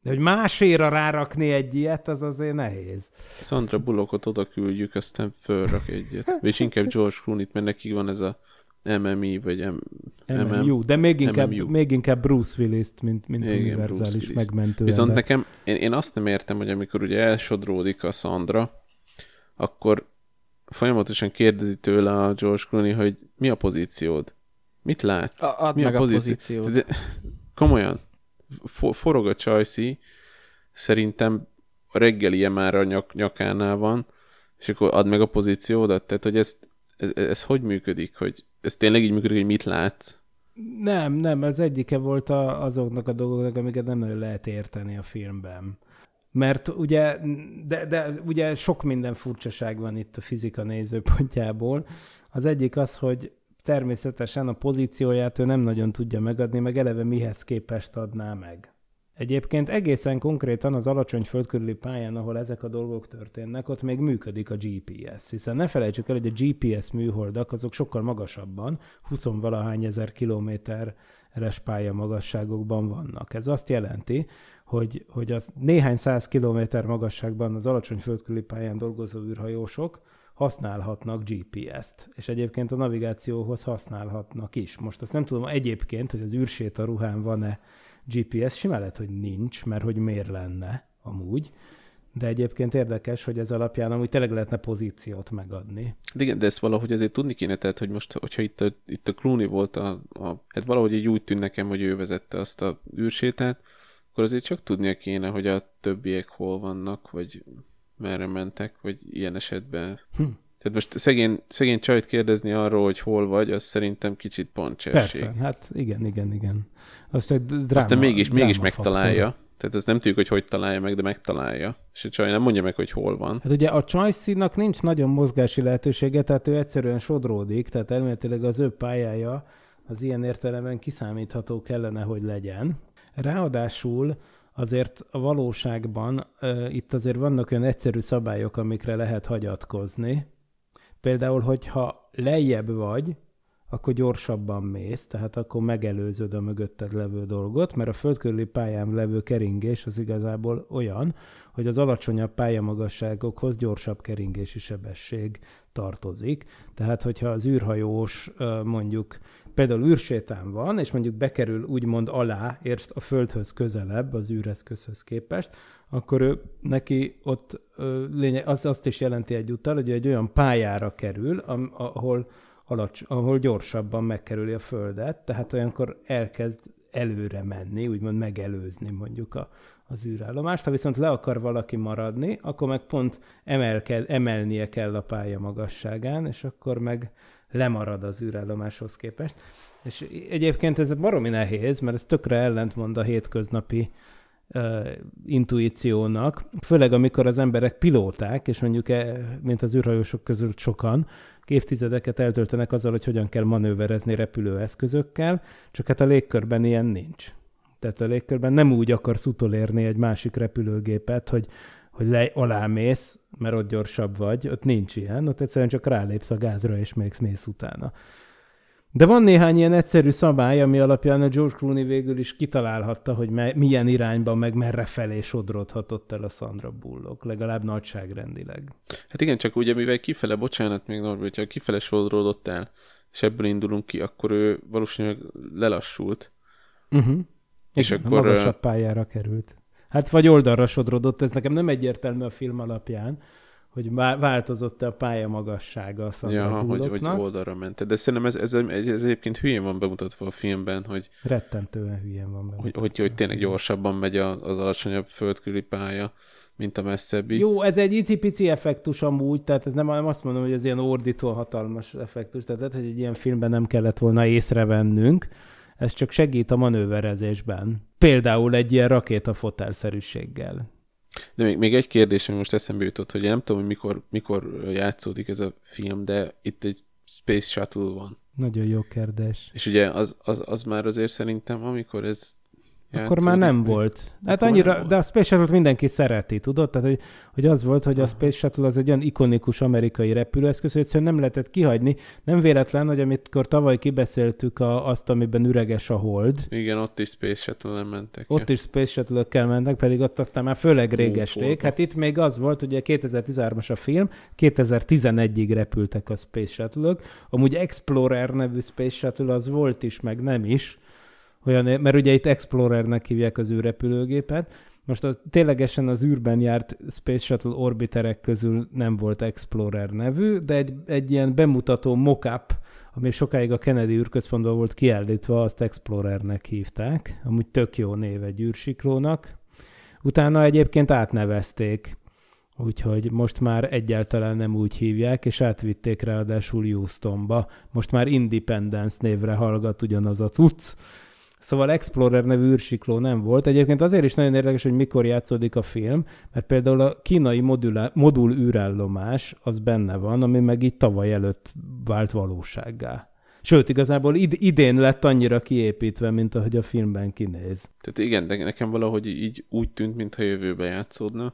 De hogy máséra rárakni egy ilyet, az azért nehéz. Sandra Bullockot oda küldjük, aztán fölrak egyet. Vagy inkább George Clooney-t, mert nekik van ez a MMI, vagy M... MMU, MM... de még inkább, MMU. még inkább Bruce Willis-t, mint, mint Igen, univerzális megmentő. Viszont ember. nekem, én, én azt nem értem, hogy amikor ugye elsodródik a Sandra, akkor folyamatosan kérdezi tőle a George Clooney, hogy mi a pozíciód? Mit látsz? A, add Mi meg a, pozíciót. pozíciót. Komolyan, for, forog a csajszi, szerintem a reggelie már a nyak, nyakánál van, és akkor add meg a pozíciódat, tehát hogy ez, ez, ez hogy működik, hogy ez tényleg így működik, hogy mit látsz? Nem, nem, ez egyike volt a, azoknak a dolgoknak, amiket nem nagyon lehet érteni a filmben. Mert ugye, de, de ugye sok minden furcsaság van itt a fizika nézőpontjából. Az egyik az, hogy természetesen a pozícióját ő nem nagyon tudja megadni, meg eleve mihez képest adná meg. Egyébként egészen konkrétan az alacsony földkörüli pályán, ahol ezek a dolgok történnek, ott még működik a GPS, hiszen ne felejtsük el, hogy a GPS műholdak azok sokkal magasabban, 20-valahány ezer kilométeres pálya magasságokban vannak. Ez azt jelenti, hogy, hogy az néhány száz kilométer magasságban az alacsony földkörüli pályán dolgozó űrhajósok használhatnak GPS-t, és egyébként a navigációhoz használhatnak is. Most azt nem tudom egyébként, hogy az űrséta ruhán van-e GPS, simán lehet, hogy nincs, mert hogy miért lenne amúgy, de egyébként érdekes, hogy ez alapján amúgy tényleg lehetne pozíciót megadni. De igen, de ezt valahogy azért tudni kéne, tehát, hogy most, hogyha itt a, itt a Clooney volt a, a, hát valahogy így úgy tűnt nekem, hogy ő vezette azt a űrsétát, akkor azért csak tudnia kéne, hogy a többiek hol vannak, vagy merre mentek, vagy ilyen esetben. Hm. Tehát most szegény, szegény csajt kérdezni arról, hogy hol vagy, az szerintem kicsit pontcserség. Persze, hát igen, igen, igen. Azt dráma, Aztán mégis, dráma mégis megtalálja. Tehát ezt nem tudjuk, hogy hogy találja meg, de megtalálja. És a csaj nem mondja meg, hogy hol van. Hát ugye a Csajszínak nincs nagyon mozgási lehetősége, tehát ő egyszerűen sodródik, tehát elméletileg az ő pályája az ilyen értelemben kiszámítható kellene, hogy legyen. Ráadásul azért a valóságban itt azért vannak olyan egyszerű szabályok, amikre lehet hagyatkozni. Például, hogyha lejjebb vagy, akkor gyorsabban mész, tehát akkor megelőzöd a mögötted levő dolgot, mert a földkörüli pályán levő keringés az igazából olyan, hogy az alacsonyabb pályamagasságokhoz gyorsabb keringési sebesség tartozik. Tehát, hogyha az űrhajós mondjuk például űrsétán van, és mondjuk bekerül úgymond alá, értsd a Földhöz közelebb az űreszközhöz képest, akkor ő, neki ott lényeg, az azt is jelenti egyúttal, hogy egy olyan pályára kerül, ahol alacs, ahol gyorsabban megkerüli a Földet, tehát olyankor elkezd előre menni, úgymond megelőzni mondjuk a, az űrállomást. Ha viszont le akar valaki maradni, akkor meg pont emelke, emelnie kell a pálya magasságán, és akkor meg lemarad az űrállomáshoz képest. És egyébként ez baromi nehéz, mert ez tökre ellentmond a hétköznapi uh, intuíciónak, főleg amikor az emberek pilóták, és mondjuk, e, mint az űrhajósok közül sokan, évtizedeket eltöltenek azzal, hogy hogyan kell manőverezni repülőeszközökkel, csak hát a légkörben ilyen nincs. Tehát a légkörben nem úgy akarsz utolérni egy másik repülőgépet, hogy, hogy le, alámész, mert ott gyorsabb vagy, ott nincs ilyen, ott egyszerűen csak rálépsz a gázra, és még mész utána. De van néhány ilyen egyszerű szabály, ami alapján a George Clooney végül is kitalálhatta, hogy me- milyen irányba, meg merre felé sodródhatott el a Sandra Bullock, legalább nagyságrendileg. Hát igen, csak ugye mivel kifele, bocsánat még Norbi, hogyha kifele sodródott el, és ebből indulunk ki, akkor ő valószínűleg lelassult. Uh-huh. És igen, akkor... magasabb pályára került. Hát vagy oldalra sodródott, ez nekem nem egyértelmű a film alapján, hogy változott-e a pálya magassága a ja, hogy, hogy oldalra ment. De szerintem ez, ez, ez, ez egyébként hülyén van bemutatva a filmben, hogy... Rettentően hülyén van bemutatva. Hogy, hogy, hogy tényleg gyorsabban megy az alacsonyabb földküli pálya, mint a messzebbi. Jó, ez egy icipici effektus amúgy, tehát ez nem, nem azt mondom, hogy ez ilyen ordító hatalmas effektus, tehát hogy egy ilyen filmben nem kellett volna észrevennünk, ez csak segít a manőverezésben. Például egy ilyen rakétafotelszerűséggel. De még, még egy kérdés, ami most eszembe jutott, hogy nem tudom, hogy mikor, mikor játszódik ez a film, de itt egy Space Shuttle van. Nagyon jó kérdés. És ugye az, az, az már azért szerintem, amikor ez akkor már nem még. volt. Hát annyira, volt. de a Space Shuttle mindenki szereti, tudod? Tehát, hogy, hogy az volt, hogy a Space Shuttle az egy olyan ikonikus amerikai repülőeszköz, hogy egyszerűen nem lehetett kihagyni. Nem véletlen, hogy amikor tavaly kibeszéltük a, azt, amiben üreges a hold. Igen, ott is Space Shuttle-en mentek. Ott ja. is Space Shuttle-ökkel mentek, pedig ott aztán már főleg réges rég. Hát itt még az volt, ugye 2013-as a film, 2011-ig repültek a Space Shuttle-ök. Amúgy Explorer nevű Space Shuttle az volt is, meg nem is olyan, mert ugye itt Explorernek hívják az űrrepülőgépet, most a, ténylegesen az űrben járt Space Shuttle orbiterek közül nem volt Explorer nevű, de egy, egy ilyen bemutató mock-up, ami sokáig a Kennedy űrközpontban volt kiállítva, azt Explorernek hívták. Amúgy tök jó név egy űrsiklónak. Utána egyébként átnevezték, úgyhogy most már egyáltalán nem úgy hívják, és átvitték ráadásul Houstonba. Most már Independence névre hallgat ugyanaz a cucc, Szóval Explorer nevű űrsikló nem volt. Egyébként azért is nagyon érdekes, hogy mikor játszódik a film, mert például a kínai modul, modul űrállomás az benne van, ami meg itt tavaly előtt vált valósággá. Sőt, igazából id- idén lett annyira kiépítve, mint ahogy a filmben kinéz. Tehát igen, de nekem valahogy így úgy tűnt, mintha jövőbe játszódna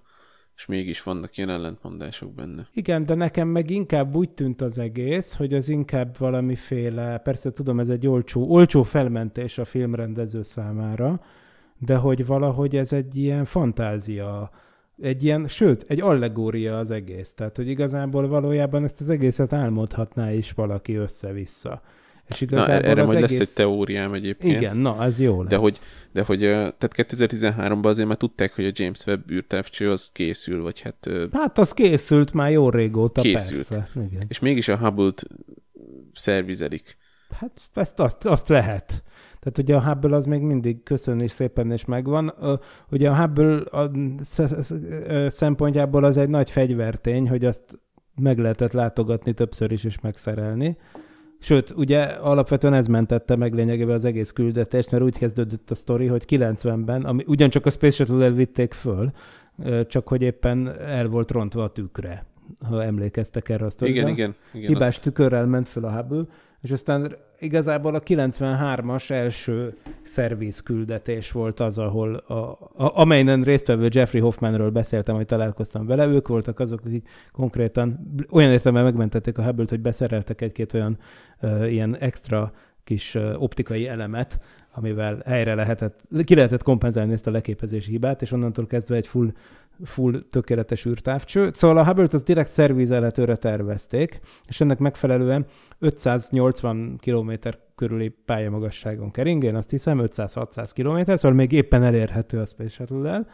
és mégis vannak ilyen ellentmondások benne. Igen, de nekem meg inkább úgy tűnt az egész, hogy az inkább valamiféle, persze tudom, ez egy olcsó, olcsó felmentés a filmrendező számára, de hogy valahogy ez egy ilyen fantázia, egy ilyen, sőt, egy allegória az egész. Tehát, hogy igazából valójában ezt az egészet álmodhatná is valaki össze-vissza. És igazából na, erre majd egész... lesz egy teóriám egyébként. Igen, na, ez jó lesz. De hogy, de hogy tehát 2013-ban azért már tudták, hogy a James Webb űrtávcső az készül, vagy hát... Hát az készült már jó régóta, készült. persze. Igen. És mégis a Hubble-t szervizelik. Hát ezt azt, azt lehet. Tehát ugye a Hubble az még mindig köszönni szépen és megvan. Ugye a Hubble a szempontjából az egy nagy fegyvertény, hogy azt meg lehetett látogatni többször is és megszerelni Sőt, ugye alapvetően ez mentette meg lényegében az egész küldetést, mert úgy kezdődött a sztori, hogy 90-ben, ami ugyancsak a Space Shuttle-el vitték föl, csak hogy éppen el volt rontva a tükre, ha emlékeztek erre a sztorira. Igen, igen. igen Hibás azt... tükörrel ment föl a Hubble, és aztán igazából a 93-as első szerviz küldetés volt az, ahol a, a, amelyen résztvevő Jeffrey Hoffmanről beszéltem, hogy találkoztam vele, ők voltak azok, akik konkrétan olyan értelemben megmentették a Hubble-t, hogy beszereltek egy-két olyan uh, ilyen extra kis uh, optikai elemet, amivel helyre lehetett, ki lehetett kompenzálni ezt a leképezési hibát, és onnantól kezdve egy full full tökéletes űrtávcső. Szóval a Hubble-t az direkt szervízelhetőre tervezték, és ennek megfelelően 580 km körüli pályamagasságon kering, én azt hiszem 500-600 km, szóval még éppen elérhető a Space Shuttle-lel.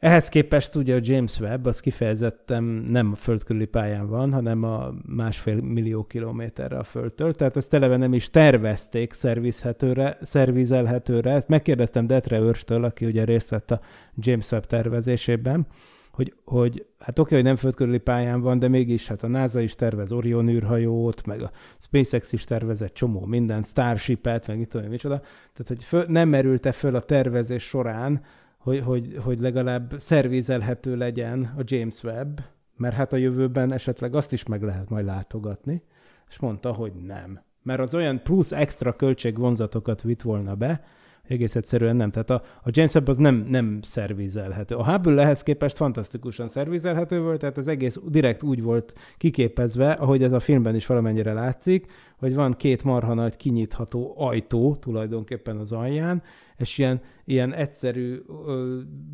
Ehhez képest ugye a James Webb az kifejezetten nem a föld körüli pályán van, hanem a másfél millió kilométerre a földtől, tehát ezt eleve nem is tervezték szervizhetőre, szervizelhetőre. Ezt megkérdeztem Detre Őrstől, aki ugye részt vett a James Webb tervezésében, hogy, hogy hát oké, hogy nem földkörüli pályán van, de mégis hát a NASA is tervez Orion űrhajót, meg a SpaceX is tervez egy csomó mindent, Starship-et, meg mit tudom, micsoda. Tehát, hogy föl, nem merülte föl a tervezés során, hogy, hogy, hogy legalább szervizelhető legyen a James Webb, mert hát a jövőben esetleg azt is meg lehet majd látogatni, és mondta, hogy nem. Mert az olyan plusz extra költségvonzatokat vitt volna be, egész egyszerűen nem. Tehát a, a James Webb az nem, nem szervizelhető. A Hubble ehhez képest fantasztikusan szervizelhető volt, tehát az egész direkt úgy volt kiképezve, ahogy ez a filmben is valamennyire látszik, hogy van két marha nagy kinyitható ajtó tulajdonképpen az alján, és ilyen, ilyen egyszerű,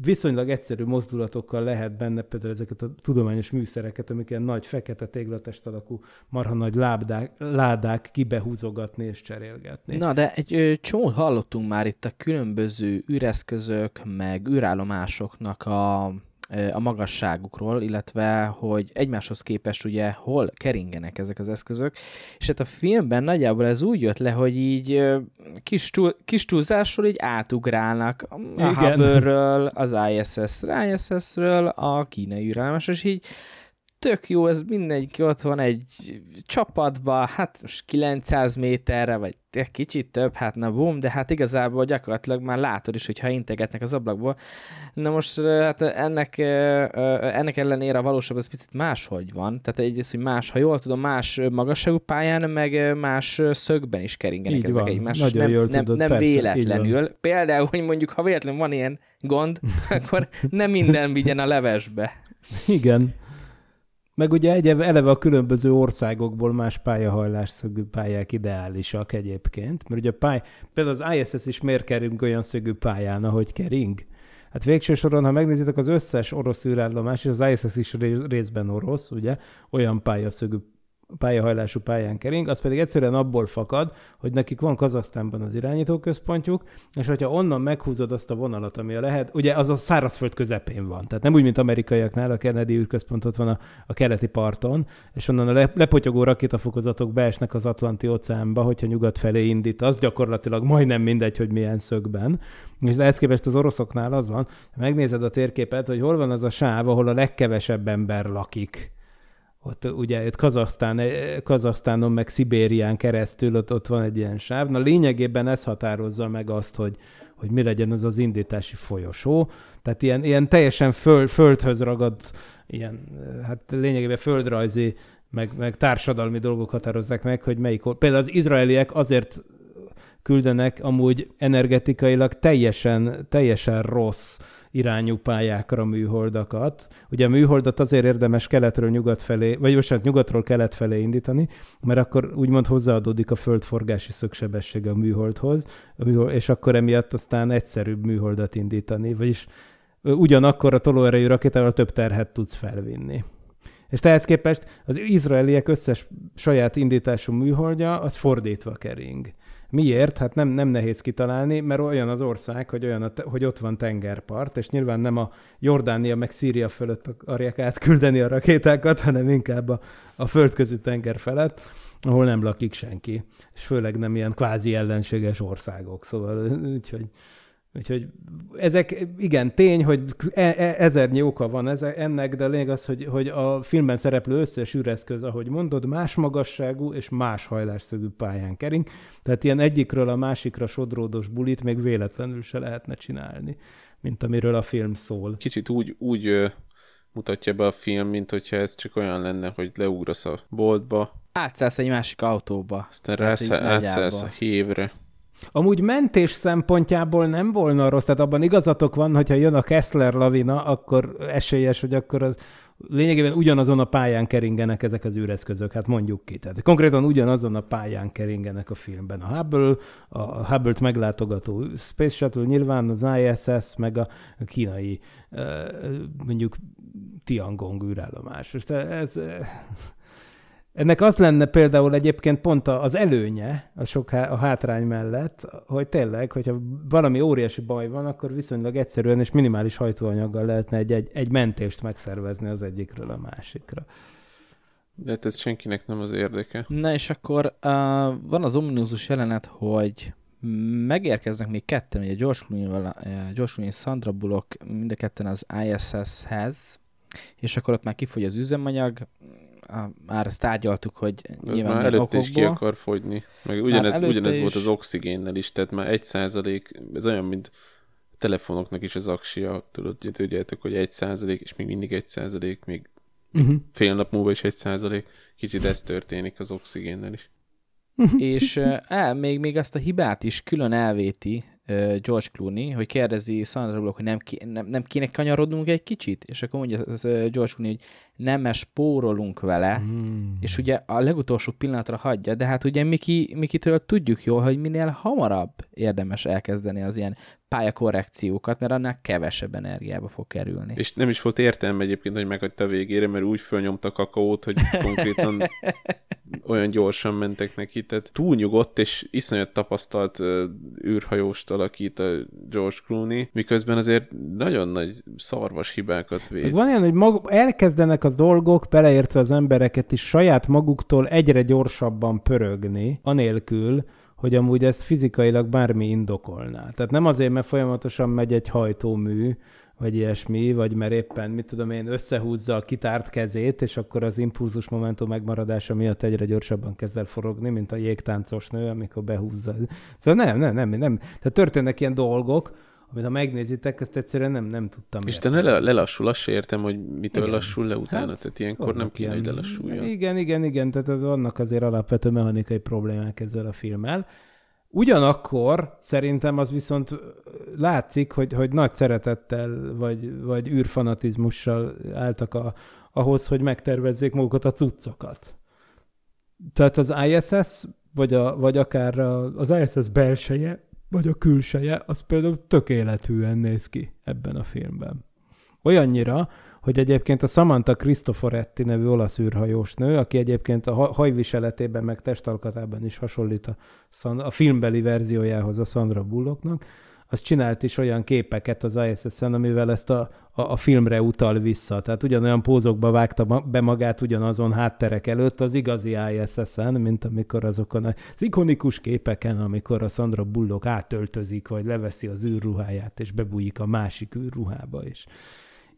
viszonylag egyszerű mozdulatokkal lehet benne például ezeket a tudományos műszereket, amik ilyen nagy fekete téglatest alakú marha nagy lábdák, ládák kibehúzogatni és cserélgetni. Na, de egy ö, csomót hallottunk már itt a különböző űreszközök, meg űrállomásoknak a a magasságukról, illetve hogy egymáshoz képest ugye hol keringenek ezek az eszközök, és hát a filmben nagyjából ez úgy jött le, hogy így kis, túl, kis túlzásról így átugrálnak a Hubble-ről, az ISS-ről, ISS-ről a kínai űrállomásra, és így tök jó, ez mindenki ott van egy csapatba, hát most 900 méterre, vagy egy kicsit több, hát na bum, de hát igazából gyakorlatilag már látod is, hogyha integetnek az ablakból. Na most hát ennek, ennek ellenére a valóság az picit máshogy van, tehát egyrészt, hogy más, ha jól tudom, más magasságú pályán, meg más szögben is keringenek így ezek van. egymás, Nagyon nem, jól nem, tudod, nem persze, véletlenül. Például, hogy mondjuk, ha véletlenül van ilyen gond, akkor nem minden vigyen a levesbe. Igen. Meg ugye egy eleve a különböző országokból más pályahajlásszögű pályák ideálisak egyébként, mert ugye a pály, például az ISS is miért kerünk olyan szögű pályán, ahogy kering? Hát végső soron, ha megnézitek az összes orosz űrállomás, és az ISS is részben orosz, ugye, olyan pályaszögű pályahajlású pályán kering, az pedig egyszerűen abból fakad, hogy nekik van Kazaksztánban az irányítóközpontjuk, és hogyha onnan meghúzod azt a vonalat, ami a lehet, ugye az a szárazföld közepén van, tehát nem úgy, mint amerikaiaknál, a Kennedy űrközpont ott van a, a keleti parton, és onnan a le, lepotyogó rakétafokozatok beesnek az Atlanti óceánba, hogyha nyugat felé indít, az gyakorlatilag majdnem mindegy, hogy milyen szögben. És ehhez képest az oroszoknál az van, megnézed a térképet, hogy hol van az a sáv, ahol a legkevesebb ember lakik ott ugye itt Kazasztán, eh, Kazasztánon meg Szibérián keresztül ott, ott van egy ilyen sáv. Na lényegében ez határozza meg azt, hogy, hogy mi legyen az az indítási folyosó. Tehát ilyen, ilyen teljesen föl, földhöz ragad, ilyen, eh, hát lényegében földrajzi, meg, meg társadalmi dolgok határozzák meg, hogy melyik. Például az izraeliek azért küldenek amúgy energetikailag teljesen, teljesen rossz irányú pályákra műholdakat. Ugye a műholdat azért érdemes keletről nyugat felé, vagy most nyugatról kelet felé indítani, mert akkor úgymond hozzáadódik a földforgási szögsebessége a műholdhoz, és akkor emiatt aztán egyszerűbb műholdat indítani, vagyis ugyanakkor a tolóerejű rakétával több terhet tudsz felvinni. És ehhez képest az izraeliek összes saját indítású műholdja, az fordítva kering. Miért? Hát nem, nem nehéz kitalálni, mert olyan az ország, hogy, olyan a, hogy ott van tengerpart, és nyilván nem a Jordánia meg Szíria fölött akarják átküldeni a rakétákat, hanem inkább a, a földközi tenger felett, ahol nem lakik senki, és főleg nem ilyen kvázi ellenséges országok, szóval úgyhogy Úgyhogy ezek, igen, tény, hogy e- e- ezernyi oka van ez, ennek, de lényeg az, hogy, hogy a filmben szereplő összes üreszköz, ahogy mondod, más magasságú és más hajlásszögű pályán kering, tehát ilyen egyikről a másikra sodródos bulit még véletlenül se lehetne csinálni, mint amiről a film szól. Kicsit úgy, úgy mutatja be a film, mint hogyha ez csak olyan lenne, hogy leugrasz a boltba, Átszállsz egy másik autóba. aztán rász, átszállsz a nagyjából. Amúgy mentés szempontjából nem volna rossz, tehát abban igazatok van, hogyha jön a Kessler lavina, akkor esélyes, hogy akkor az lényegében ugyanazon a pályán keringenek ezek az űreszközök, hát mondjuk ki. Tehát konkrétan ugyanazon a pályán keringenek a filmben. A Hubble, a Hubble-t meglátogató Space Shuttle nyilván, az ISS, meg a kínai mondjuk Tiangong űrállomás. Most ez, ennek az lenne például egyébként pont a- az előnye a sok há- a hátrány mellett, hogy tényleg, hogyha valami óriási baj van, akkor viszonylag egyszerűen és minimális hajtóanyaggal lehetne egy, egy, egy mentést megszervezni az egyikről a másikra. De hát ez senkinek nem az érdeke. Na és akkor uh, van az ominózus jelenet, hogy megérkeznek még ketten, ugye George Clooney-val, George Clooney és Sandra Bullock mind a ketten az ISS-hez, és akkor ott már kifogy az üzemanyag, uh, már ezt tárgyaltuk, hogy Ez nyilván már előtte is ki okokból. akar fogyni. Meg ugyanez, ugyanez volt is. az oxigénnel is, tehát már egy százalék, ez olyan, mint a telefonoknak is az aksia, tudod, tudjátok, hogy egy százalék, és még mindig egy százalék, még Uh-huh. fél nap múlva is egy százalék. Kicsit ez történik az oxigénnel is. és uh, el, még, még azt a hibát is külön elvéti George Clooney, hogy kérdezi Sandra Bullock, hogy nem, ké, nem, nem kéne kanyarodnunk egy kicsit, és akkor mondja az, George Clooney, hogy nem, spórolunk vele, Hmm. és ugye a legutolsó pillanatra hagyja, de hát ugye Miki, Mikitől tudjuk jól, hogy minél hamarabb érdemes elkezdeni az ilyen pályakorrekciókat, mert annál kevesebb energiába fog kerülni. És nem is volt értelme egyébként, hogy meghagyta a végére, mert úgy fölnyomta a kakaót, hogy konkrétan olyan gyorsan mentek neki. Tehát túlnyugodt és iszonyat tapasztalt uh, űrhajóst alakít a George Clooney, miközben azért nagyon nagy szarvas hibákat véd. Van ilyen, hogy mag, elkezdenek az dolgok, beleértve az embereket is saját maguktól egyre gyorsabban pörögni, anélkül, hogy amúgy ezt fizikailag bármi indokolná. Tehát nem azért, mert folyamatosan megy egy hajtómű, vagy ilyesmi, vagy mert éppen, mit tudom én, összehúzza a kitárt kezét, és akkor az impulzus momentum megmaradása miatt egyre gyorsabban kezd el forogni, mint a jégtáncos nő, amikor behúzza. Szóval nem, nem, nem, nem. Tehát történnek ilyen dolgok, amit ha megnézitek, ezt egyszerűen nem, nem tudtam És érteni. te le, lelassul, azt se értem, hogy mitől Igen. lassul le utána, Hát, tehát ilyenkor nem kéne, hogy ilyen- lelassuljon. Igen, igen, igen, tehát vannak azért alapvető mechanikai problémák ezzel a filmmel. Ugyanakkor szerintem az viszont látszik, hogy, hogy nagy szeretettel vagy, vagy űrfanatizmussal álltak a, ahhoz, hogy megtervezzék magukat a cuccokat. Tehát az ISS, vagy, a, vagy akár az ISS belseje, vagy a külseje, az például tökéletűen néz ki ebben a filmben. Olyannyira, hogy egyébként a Samantha Cristoforetti nevű olasz űrhajós nő, aki egyébként a ha- hajviseletében meg testalkatában is hasonlít a, a filmbeli verziójához a Sandra Bullocknak, az csinált is olyan képeket az ISS-en, amivel ezt a, a, a filmre utal vissza. Tehát ugyanolyan pózokba vágta be magát ugyanazon hátterek előtt az igazi ISS-en, mint amikor azokon az ikonikus képeken, amikor a Sandra Bullock átöltözik, vagy leveszi az űrruháját, és bebújik a másik űrruhába, és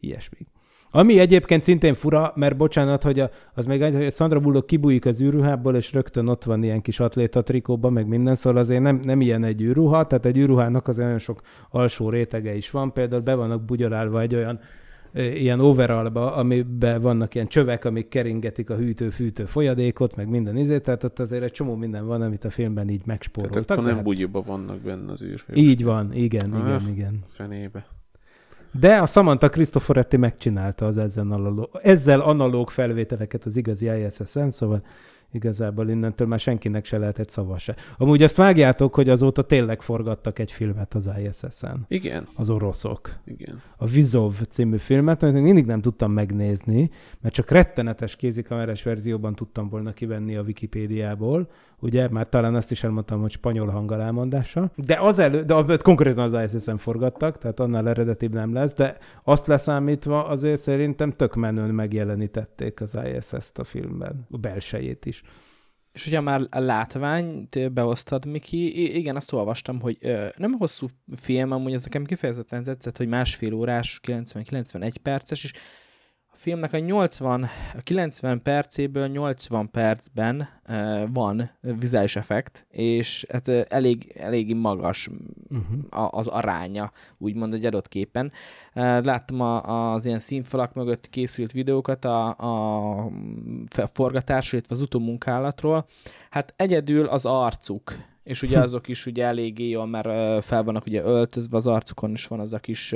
ilyesmi. Ami egyébként szintén fura, mert bocsánat, hogy a, az még egy, hogy a Sandra Bullock kibújik az űrruhából, és rögtön ott van ilyen kis atléta trikóban, meg minden, szóval azért nem, nem ilyen egy űrruha, tehát egy űrruhának az nagyon sok alsó rétege is van, például be vannak bugyolálva egy olyan ilyen overallba, amiben vannak ilyen csövek, amik keringetik a hűtő-fűtő folyadékot, meg minden izét, tehát ott azért egy csomó minden van, amit a filmben így Tehát megspóroltak. akkor nem hát bugyiba vannak benne az űr. Így van, igen, Ah. igen, igen. Fenébe. De a Samantha Cristoforetti megcsinálta az ezzel analóg, ezzel analóg felvételeket az igazi ISS-en, szóval igazából innentől már senkinek se lehetett szava se. Amúgy azt vágjátok, hogy azóta tényleg forgattak egy filmet az ISS-en, Igen, az oroszok. igen. A Vizov című filmet, amit mindig nem tudtam megnézni, mert csak rettenetes kézikamerás verzióban tudtam volna kivenni a Wikipédiából, ugye, már talán azt is elmondtam, hogy spanyol hanggal elmondása, de az elő, de konkrétan az ISS-en forgattak, tehát annál eredetibb nem lesz, de azt leszámítva azért szerintem tök menőn megjelenítették az ISS-t a filmben, a belsejét is. És hogyha már a látványt behoztad, Miki, igen, azt olvastam, hogy ö, nem hosszú film, amúgy ez nekem kifejezetten tetszett, hogy másfél órás, 90-91 perces, és filmnek a 80, a 90 percéből 80 percben uh, van vizuális effekt, és hát uh, elég, elég magas uh-huh. a, az aránya, úgymond egy adott képen. Uh, láttam a, az ilyen színfalak mögött készült videókat a, a forgatásról, illetve az utómunkálatról. Hát egyedül az arcuk, és ugye azok is ugye eléggé jól, mert fel vannak ugye öltözve, az arcukon is van az a kis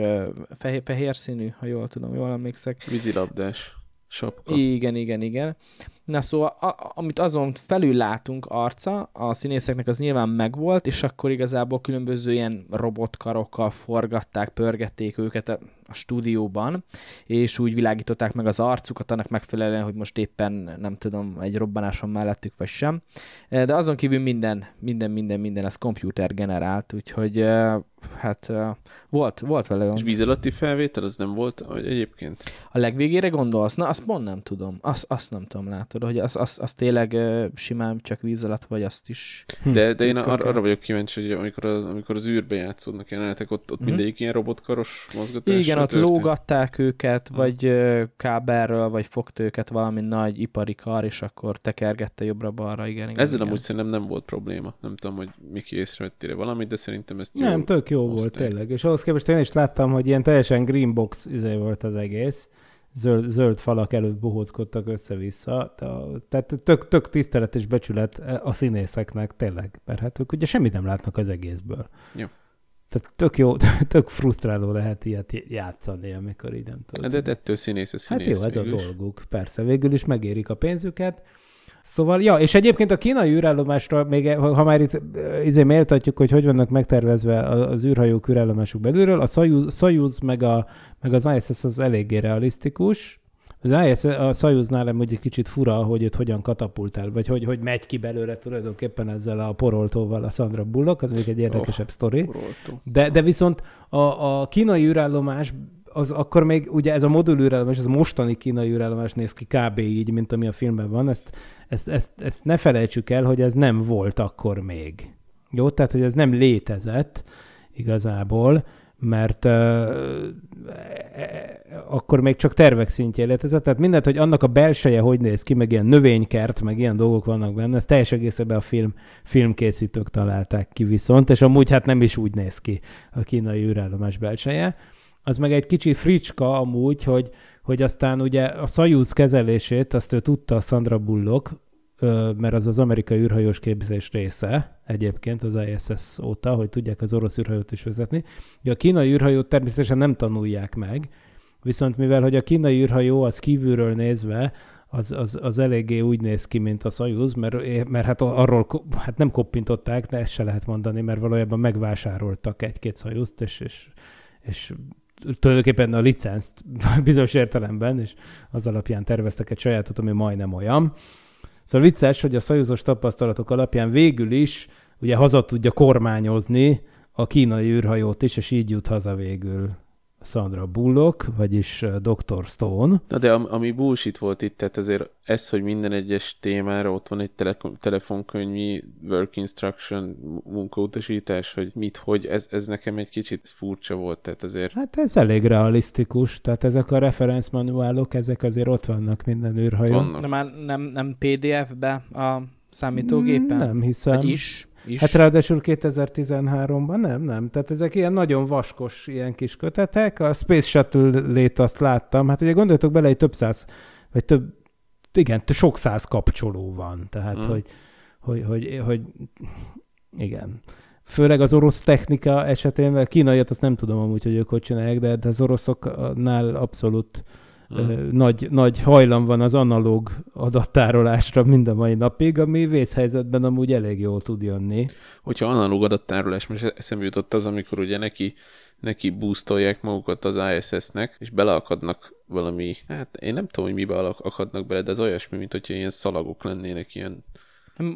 fehér, fehér színű, ha jól tudom, jól emlékszek. Vízilabdás sapka. Igen, igen, igen. Na szóval, a, amit azon felül látunk arca, a színészeknek az nyilván megvolt, és akkor igazából különböző ilyen robotkarokkal forgatták, pörgették őket a, stúdióban, és úgy világították meg az arcukat annak megfelelően, hogy most éppen nem tudom, egy robbanás van mellettük, vagy sem. Eh, De azon kívül minden, minden, minden, minden, ez komputer generált, úgyhogy eh, hát eh, volt, volt vele És víz alatti felvétel, az nem volt egyébként? a legvégére gondolsz? Na, azt pont nem tudom. Azt, azt nem tudom, látod, hogy az, az, az tényleg simán csak víz alatt, vagy azt is. De, de én ar- arra vagyok kíváncsi, hogy amikor, az, amikor az űrbe játszódnak jelenetek, ott, ott Mhm. mindegyik ilyen robotkaros mozgatás. Igen, ott lógatták őket, vagy uh, kábelről, vagy fogta őket valami nagy ipari kar, és akkor tekergette jobbra-balra, igen, igen. Ezzel igen. amúgy szerintem nem volt probléma. Nem tudom, hogy Miki észrevettél valamit, de szerintem ezt jól Nem, tök jó volt hozták. tényleg. És ahhoz képest én is láttam, hogy ilyen teljesen green box izé volt az egész. Zöld, zöld falak előtt bohóckodtak össze-vissza. Tehát tök, tök tisztelet és becsület a színészeknek tényleg. Mert hát ők ugye semmit nem látnak az egészből. Jó. Tehát tök jó, tök frusztráló lehet ilyet játszani, amikor így nem tudod. De ettől színész, Hát színész jó, ez a dolguk. Persze, végül is megérik a pénzüket. Szóval, ja, és egyébként a kínai űrállomásra, még ha már itt eh, izé méltatjuk, hogy hogy vannak megtervezve az űrhajók űrállomások belülről, a Soyuz, Soyuz meg, a, meg az ISS az eléggé realisztikus. Az ISS, a Soyuznál nem egy kicsit fura, hogy itt hogyan katapultál, vagy hogy, hogy megy ki belőle tulajdonképpen ezzel a poroltóval a Sandra Bullock, az még egy érdekesebb oh, sztori. Poroltó. De, de viszont a, a kínai űrállomás, az akkor még, ugye ez a modul űrállomás, ez a mostani kínai űrállomás néz ki kb. így, mint ami a filmben van, ezt, ezt, ezt, ezt ne felejtsük el, hogy ez nem volt akkor még. Jó, tehát, hogy ez nem létezett igazából, mert uh, akkor még csak tervek szintjén létezett, tehát mindent, hogy annak a belseje hogy néz ki, meg ilyen növénykert, meg ilyen dolgok vannak benne, ez teljes egészében a film, filmkészítők találták ki viszont, és amúgy hát nem is úgy néz ki a kínai űrállomás belseje. Az meg egy kicsi fricska amúgy, hogy, hogy aztán ugye a Soyuz kezelését, azt ő tudta a Sandra Bullock, mert az az amerikai űrhajós képzés része egyébként az ISS óta, hogy tudják az orosz űrhajót is vezetni. Ugye a kínai űrhajót természetesen nem tanulják meg, viszont mivel, hogy a kínai űrhajó az kívülről nézve, az, az, az eléggé úgy néz ki, mint a Soyuz, mert, mert hát arról hát nem koppintották, de ezt se lehet mondani, mert valójában megvásároltak egy-két Soyuzt, és, és, és tulajdonképpen a licenzt bizonyos értelemben, és az alapján terveztek egy sajátot, ami majdnem olyan. Szóval vicces, hogy a szajuzos tapasztalatok alapján végül is ugye haza tudja kormányozni a kínai űrhajót is, és így jut haza végül Sandra Bullock, vagyis Dr. Stone. Na de am- ami bullshit volt itt, tehát azért ez, hogy minden egyes témára ott van egy tele- telefonkönyvi work instruction munkautasítás, hogy mit, hogy ez, ez nekem egy kicsit furcsa volt, tehát azért Hát ez elég realisztikus, tehát ezek a referencmanuálok, ezek azért ott vannak minden űrhajón. vannak. De már nem, nem PDF-be a számítógépen? Nem hiszem. Vagy is? Is? Hát ráadásul 2013-ban nem, nem. Tehát ezek ilyen nagyon vaskos ilyen kis kötetek. A Space Shuttle lét azt láttam. Hát ugye gondoljatok bele, hogy több száz, vagy több, igen, sok száz kapcsoló van. Tehát, Mm. hogy, hogy, hogy, hogy, igen. Főleg az orosz technika esetén, a kínaiat azt nem tudom amúgy, hogy ők hogy csinálják, de, az oroszoknál abszolút Mm. Ö, nagy, nagy hajlam van az analóg adattárolásra mind a mai napig, ami vészhelyzetben amúgy elég jól tud jönni. Hogyha analóg adattárolás, most eszembe jutott az, amikor ugye neki, neki boostolják magukat az ISS-nek, és beleakadnak valami, hát én nem tudom, hogy mibe akadnak bele, de ez olyasmi, mint hogyha ilyen szalagok lennének, ilyen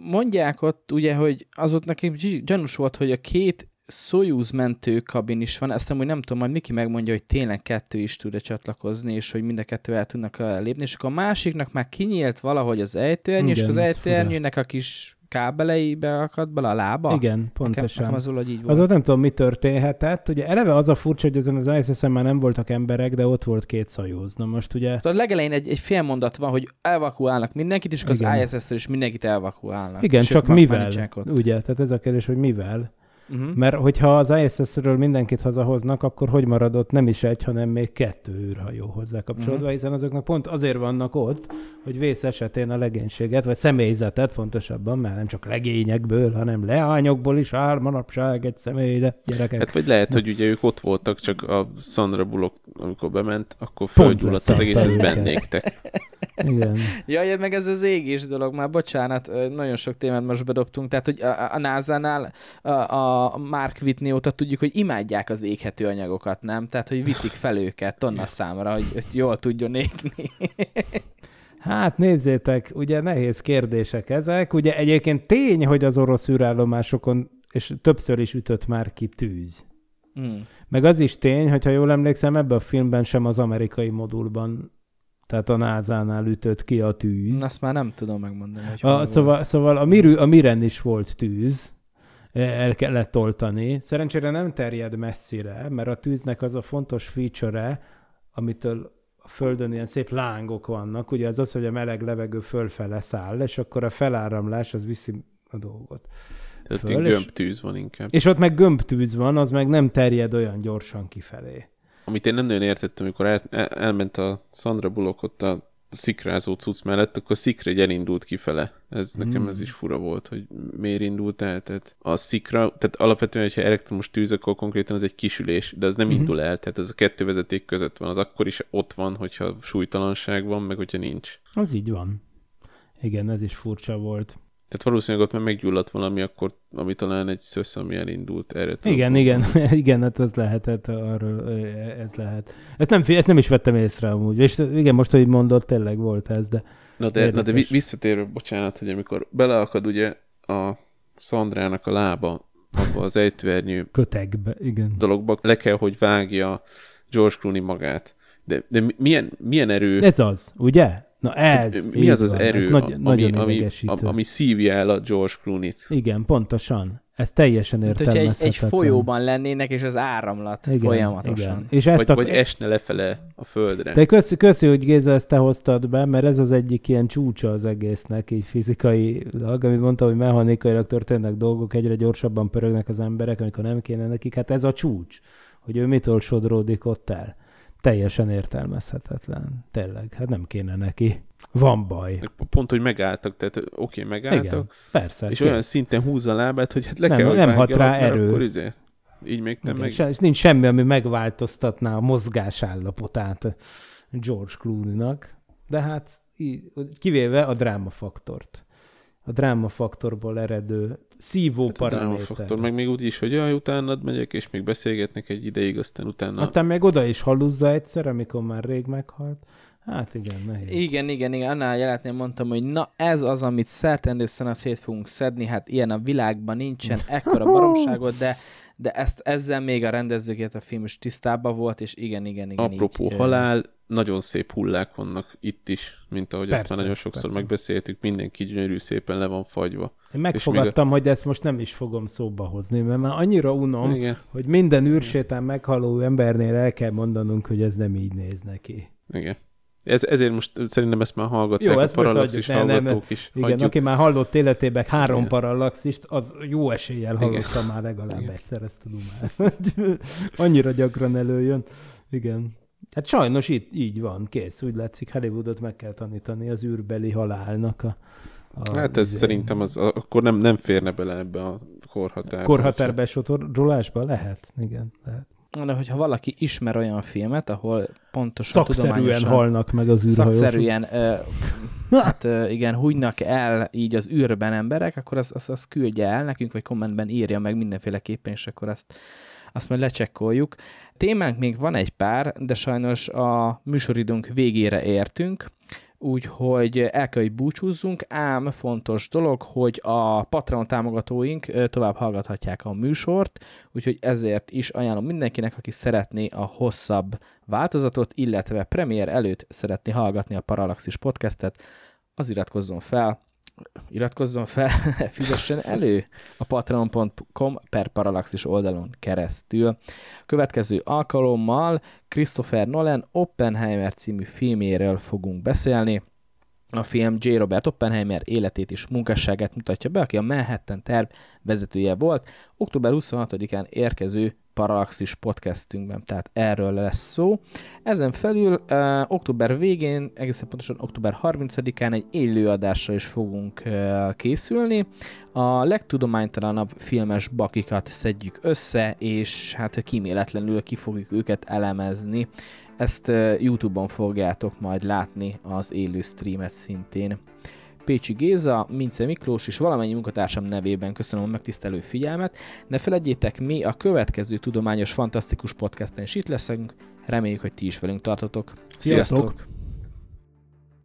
Mondják ott ugye, hogy az ott nekem gyanús volt, hogy a két Soyuz mentőkabin is van, ezt amúgy nem tudom, majd Miki megmondja, hogy tényleg kettő is tud csatlakozni, és hogy mind a kettő el tudnak ö, lépni, és akkor a másiknak már kinyílt valahogy az ejtőernyő, és az ejtőernyőnek a kis kábeleibe akadt bele a lába. Igen, pontosan. nekem az valahogy így volt. Azóta nem tudom, mi történhetett. Ugye eleve az a furcsa, hogy ezen az ISS-en már nem voltak emberek, de ott volt két szajúz. Na most ugye... A legelején egy, egy fél mondat van, hogy evakuálnak mindenkit, és az. ISS-ről is mindenkit evakuálnak. Igen, és csak mivel? Ugye? Tehát ez a kérdés, hogy mivel? Uh-huh. Mert hogyha az ISS-ről mindenkit hazahoznak, akkor hogy maradott nem is egy, hanem még kettő űrhajó hozzá kapcsolódva, Mhm. hiszen azoknak pont azért vannak ott, hogy vész esetén a legénységet, vagy személyzetet pontosabban, mert nem csak legényekből, hanem leányokból is áll manapság egy személyzet, gyerekek. Hát vagy lehet, hogy ugye ők ott voltak, csak a Sandra Bullock, amikor bement, akkor Pont fölgyulladt az egész, ez bennéktek. Igen. Ja, meg ez az égés dolog, már bocsánat, nagyon sok témát most bedobtunk, tehát hogy a, a NASA-nál a, a Mark Whitney óta tudjuk, hogy imádják az éghető anyagokat, nem? Tehát, hogy viszik fel őket tonna számra, hogy, hogy jól tudjon égni. Hát nézzétek, ugye nehéz kérdések ezek. Ugye egyébként tény, hogy az orosz űrállomásokon, és többször is ütött már ki tűz. Hmm. Meg az is tény, hogyha jól emlékszem, ebben a filmben sem az amerikai modulban, tehát a NASA-nál ütött ki a tűz. Azt már nem tudom megmondani, hogy A, volt. szóval, szóval a, mirű, a Miren is volt tűz, el kellett oltani. Szerencsére nem terjed messzire, mert a tűznek az a fontos feature amitől a Földön ilyen szép lángok vannak, ugye az az, hogy a meleg levegő fölfele száll, és akkor a feláramlás az viszi a dolgot. Tehát Föl, ott és- gömbtűz van inkább. És ott meg gömbtűz van, az meg nem terjed olyan gyorsan kifelé. Amit én nem nagyon értettem, amikor el, el, elment a Sandra Bullock ott a szikrázó cucc mellett, akkor szikra egy elindult kifele. Ez nekem Hmm. ez is fura volt, hogy miért indult el. Tehát a szikra, tehát alapvetően, hogyha elektromos tűz, akkor konkrétan ez egy kisülés, de az nem Mhm. indul el. Tehát ez a kettő vezeték között van. Az akkor is ott van, hogyha súlytalanság van, meg hogyha nincs. Az így van. Igen, ez is furcsa volt. Tehát valószínűleg ott már meggyulladt valami, akkor, ami talán egy szösz, ami elindult. Erre Igen, igen, igen, hát az lehetett, arról, ez lehet. Ezt nem, ezt nem is vettem észre amúgy. És igen, most, hogy mondott, tényleg volt ez, de Na de, na de visszatérve, bocsánat, hogy amikor beleakad ugye a Szandrának a lába abba az ejtőernyő kötegbe, igen. dologba, le kell, hogy vágja George Clooney magát. De, de mi- milyen, milyen erő, Ez az, ugye? Na ez, mi az az van, erő, ez nagy, ami, nagyon ami, idegesítő. ami, szívja el a George Clooney-t? Igen, pontosan. Ez teljesen hogyha egy, értelmezhetetlen. egy folyóban lennének, és az áramlat igen, folyamatosan. Igen. És ezt Vagy, a... vagy esne lefele a földre. De köszi, köszi, hogy Géza ezt te hoztad be, mert ez az egyik ilyen csúcsa az egésznek, így fizikailag, amit mondtam, hogy mechanikailag történnek dolgok, egyre gyorsabban pörögnek az emberek, amikor nem kéne nekik. Hát ez a csúcs, hogy ő mitől sodródik ott el. Teljesen értelmezhetetlen. Tényleg, hát nem kéne neki. Van baj. Pont, hogy megálltak, tehát oké, okay, megálltak, Igen, persze. és kész. olyan szinten húzza a lábát, hogy hát le Nem, kell, hogy nem hat rá erő. Akkor izé, így még te Igen, meg... és nincs semmi, ami megváltoztatná a mozgás állapotát George Clooney-nak, de hát kivéve a drámafaktort. A drámafaktorból eredő szívó a paraméter. drámafaktor, meg még úgy is, hogy jaj, utánad megyek, és még beszélgetnek egy ideig, aztán utána... Aztán meg oda is halluzza egyszer, amikor már rég meghalt. Hát igen, nehéz. Igen, igen, igen. Annál jelenetnél mondtam, hogy na ez az, amit szertendősen szét fogunk szedni, hát ilyen a világban nincsen ekkora baromságot, de, de ezt, ezzel még a rendezők, a film is tisztában volt, és igen, igen, igen. Apropó így, halál, nagyon szép hullák vannak itt is, mint ahogy ezt Persze, már nagyon sokszor persze. megbeszéltük, mindenki gyönyörű szépen le van fagyva. Én megfogadtam, hogy ezt most nem is fogom szóba hozni, mert már annyira unom, Igen, hogy minden űrsétán meghaló embernél el kell mondanunk, hogy ez nem így néz neki. igen. Ez, ezért most szerintem ezt már hallgatták, Jó, a ezt most parallaxis adjuk. Ne, nem, hallgatók is. Igen, Hagyjuk. aki már hallott életében három Igen. parallaxist, az jó eséllyel Igen. hallotta már legalább Igen. egyszer ezt tudom már. Annyira gyakran előjön. Igen. Hát sajnos itt így van, kész. Úgy látszik, Hollywoodot meg kell tanítani az űrbeli halálnak a, a Hát ez izé- szerintem az, akkor nem, nem férne bele ebbe a korhatárba. korhatárbesotorolásba? Lehet, igen. Lehet. De hogyha valaki ismer olyan filmet, ahol pontosan Szakszerűen tudományosan, halnak meg az űrhajósok. szakszerűen ö, hát, ö, igen, húgynak el így az űrben emberek, akkor azt az, az küldje el nekünk, vagy kommentben írja meg mindenféleképpen, és akkor azt, azt majd lecsekkoljuk. Témánk még van egy pár, de sajnos a műsoridőnk végére értünk, úgyhogy el kell, hogy búcsúzzunk, ám fontos dolog, hogy a Patreon támogatóink tovább hallgathatják a műsort, úgyhogy ezért is ajánlom mindenkinek, aki szeretné a hosszabb változatot, illetve premier előtt szeretné hallgatni a Parallaxis podcastet, az iratkozzon fel, iratkozzon fel, fizessen elő a patreon.com per Parallaxis oldalon keresztül. Következő alkalommal Christopher Nolan Oppenheimer című filméről fogunk beszélni. A film J. Robert Oppenheimer életét és munkásságát mutatja be, aki a Manhattan terv vezetője volt. Október 26-án érkező Parallaxis podcastünkben, tehát erről lesz szó. Ezen felül uh, október végén, egészen pontosan október 30-án egy élőadásra is fogunk uh, készülni. A legtudománytalanabb filmes bakikat szedjük össze, és hát kíméletlenül ki fogjuk őket elemezni. Ezt uh, YouTube-on fogjátok majd látni az élő streamet szintén. Pécsi Géza, Mince Miklós és valamennyi munkatársam nevében köszönöm a megtisztelő figyelmet. Ne feledjétek, mi a következő tudományos fantasztikus podcasten is itt leszünk. Reméljük, hogy ti is velünk tartotok. Sziasztok! Sziasztok!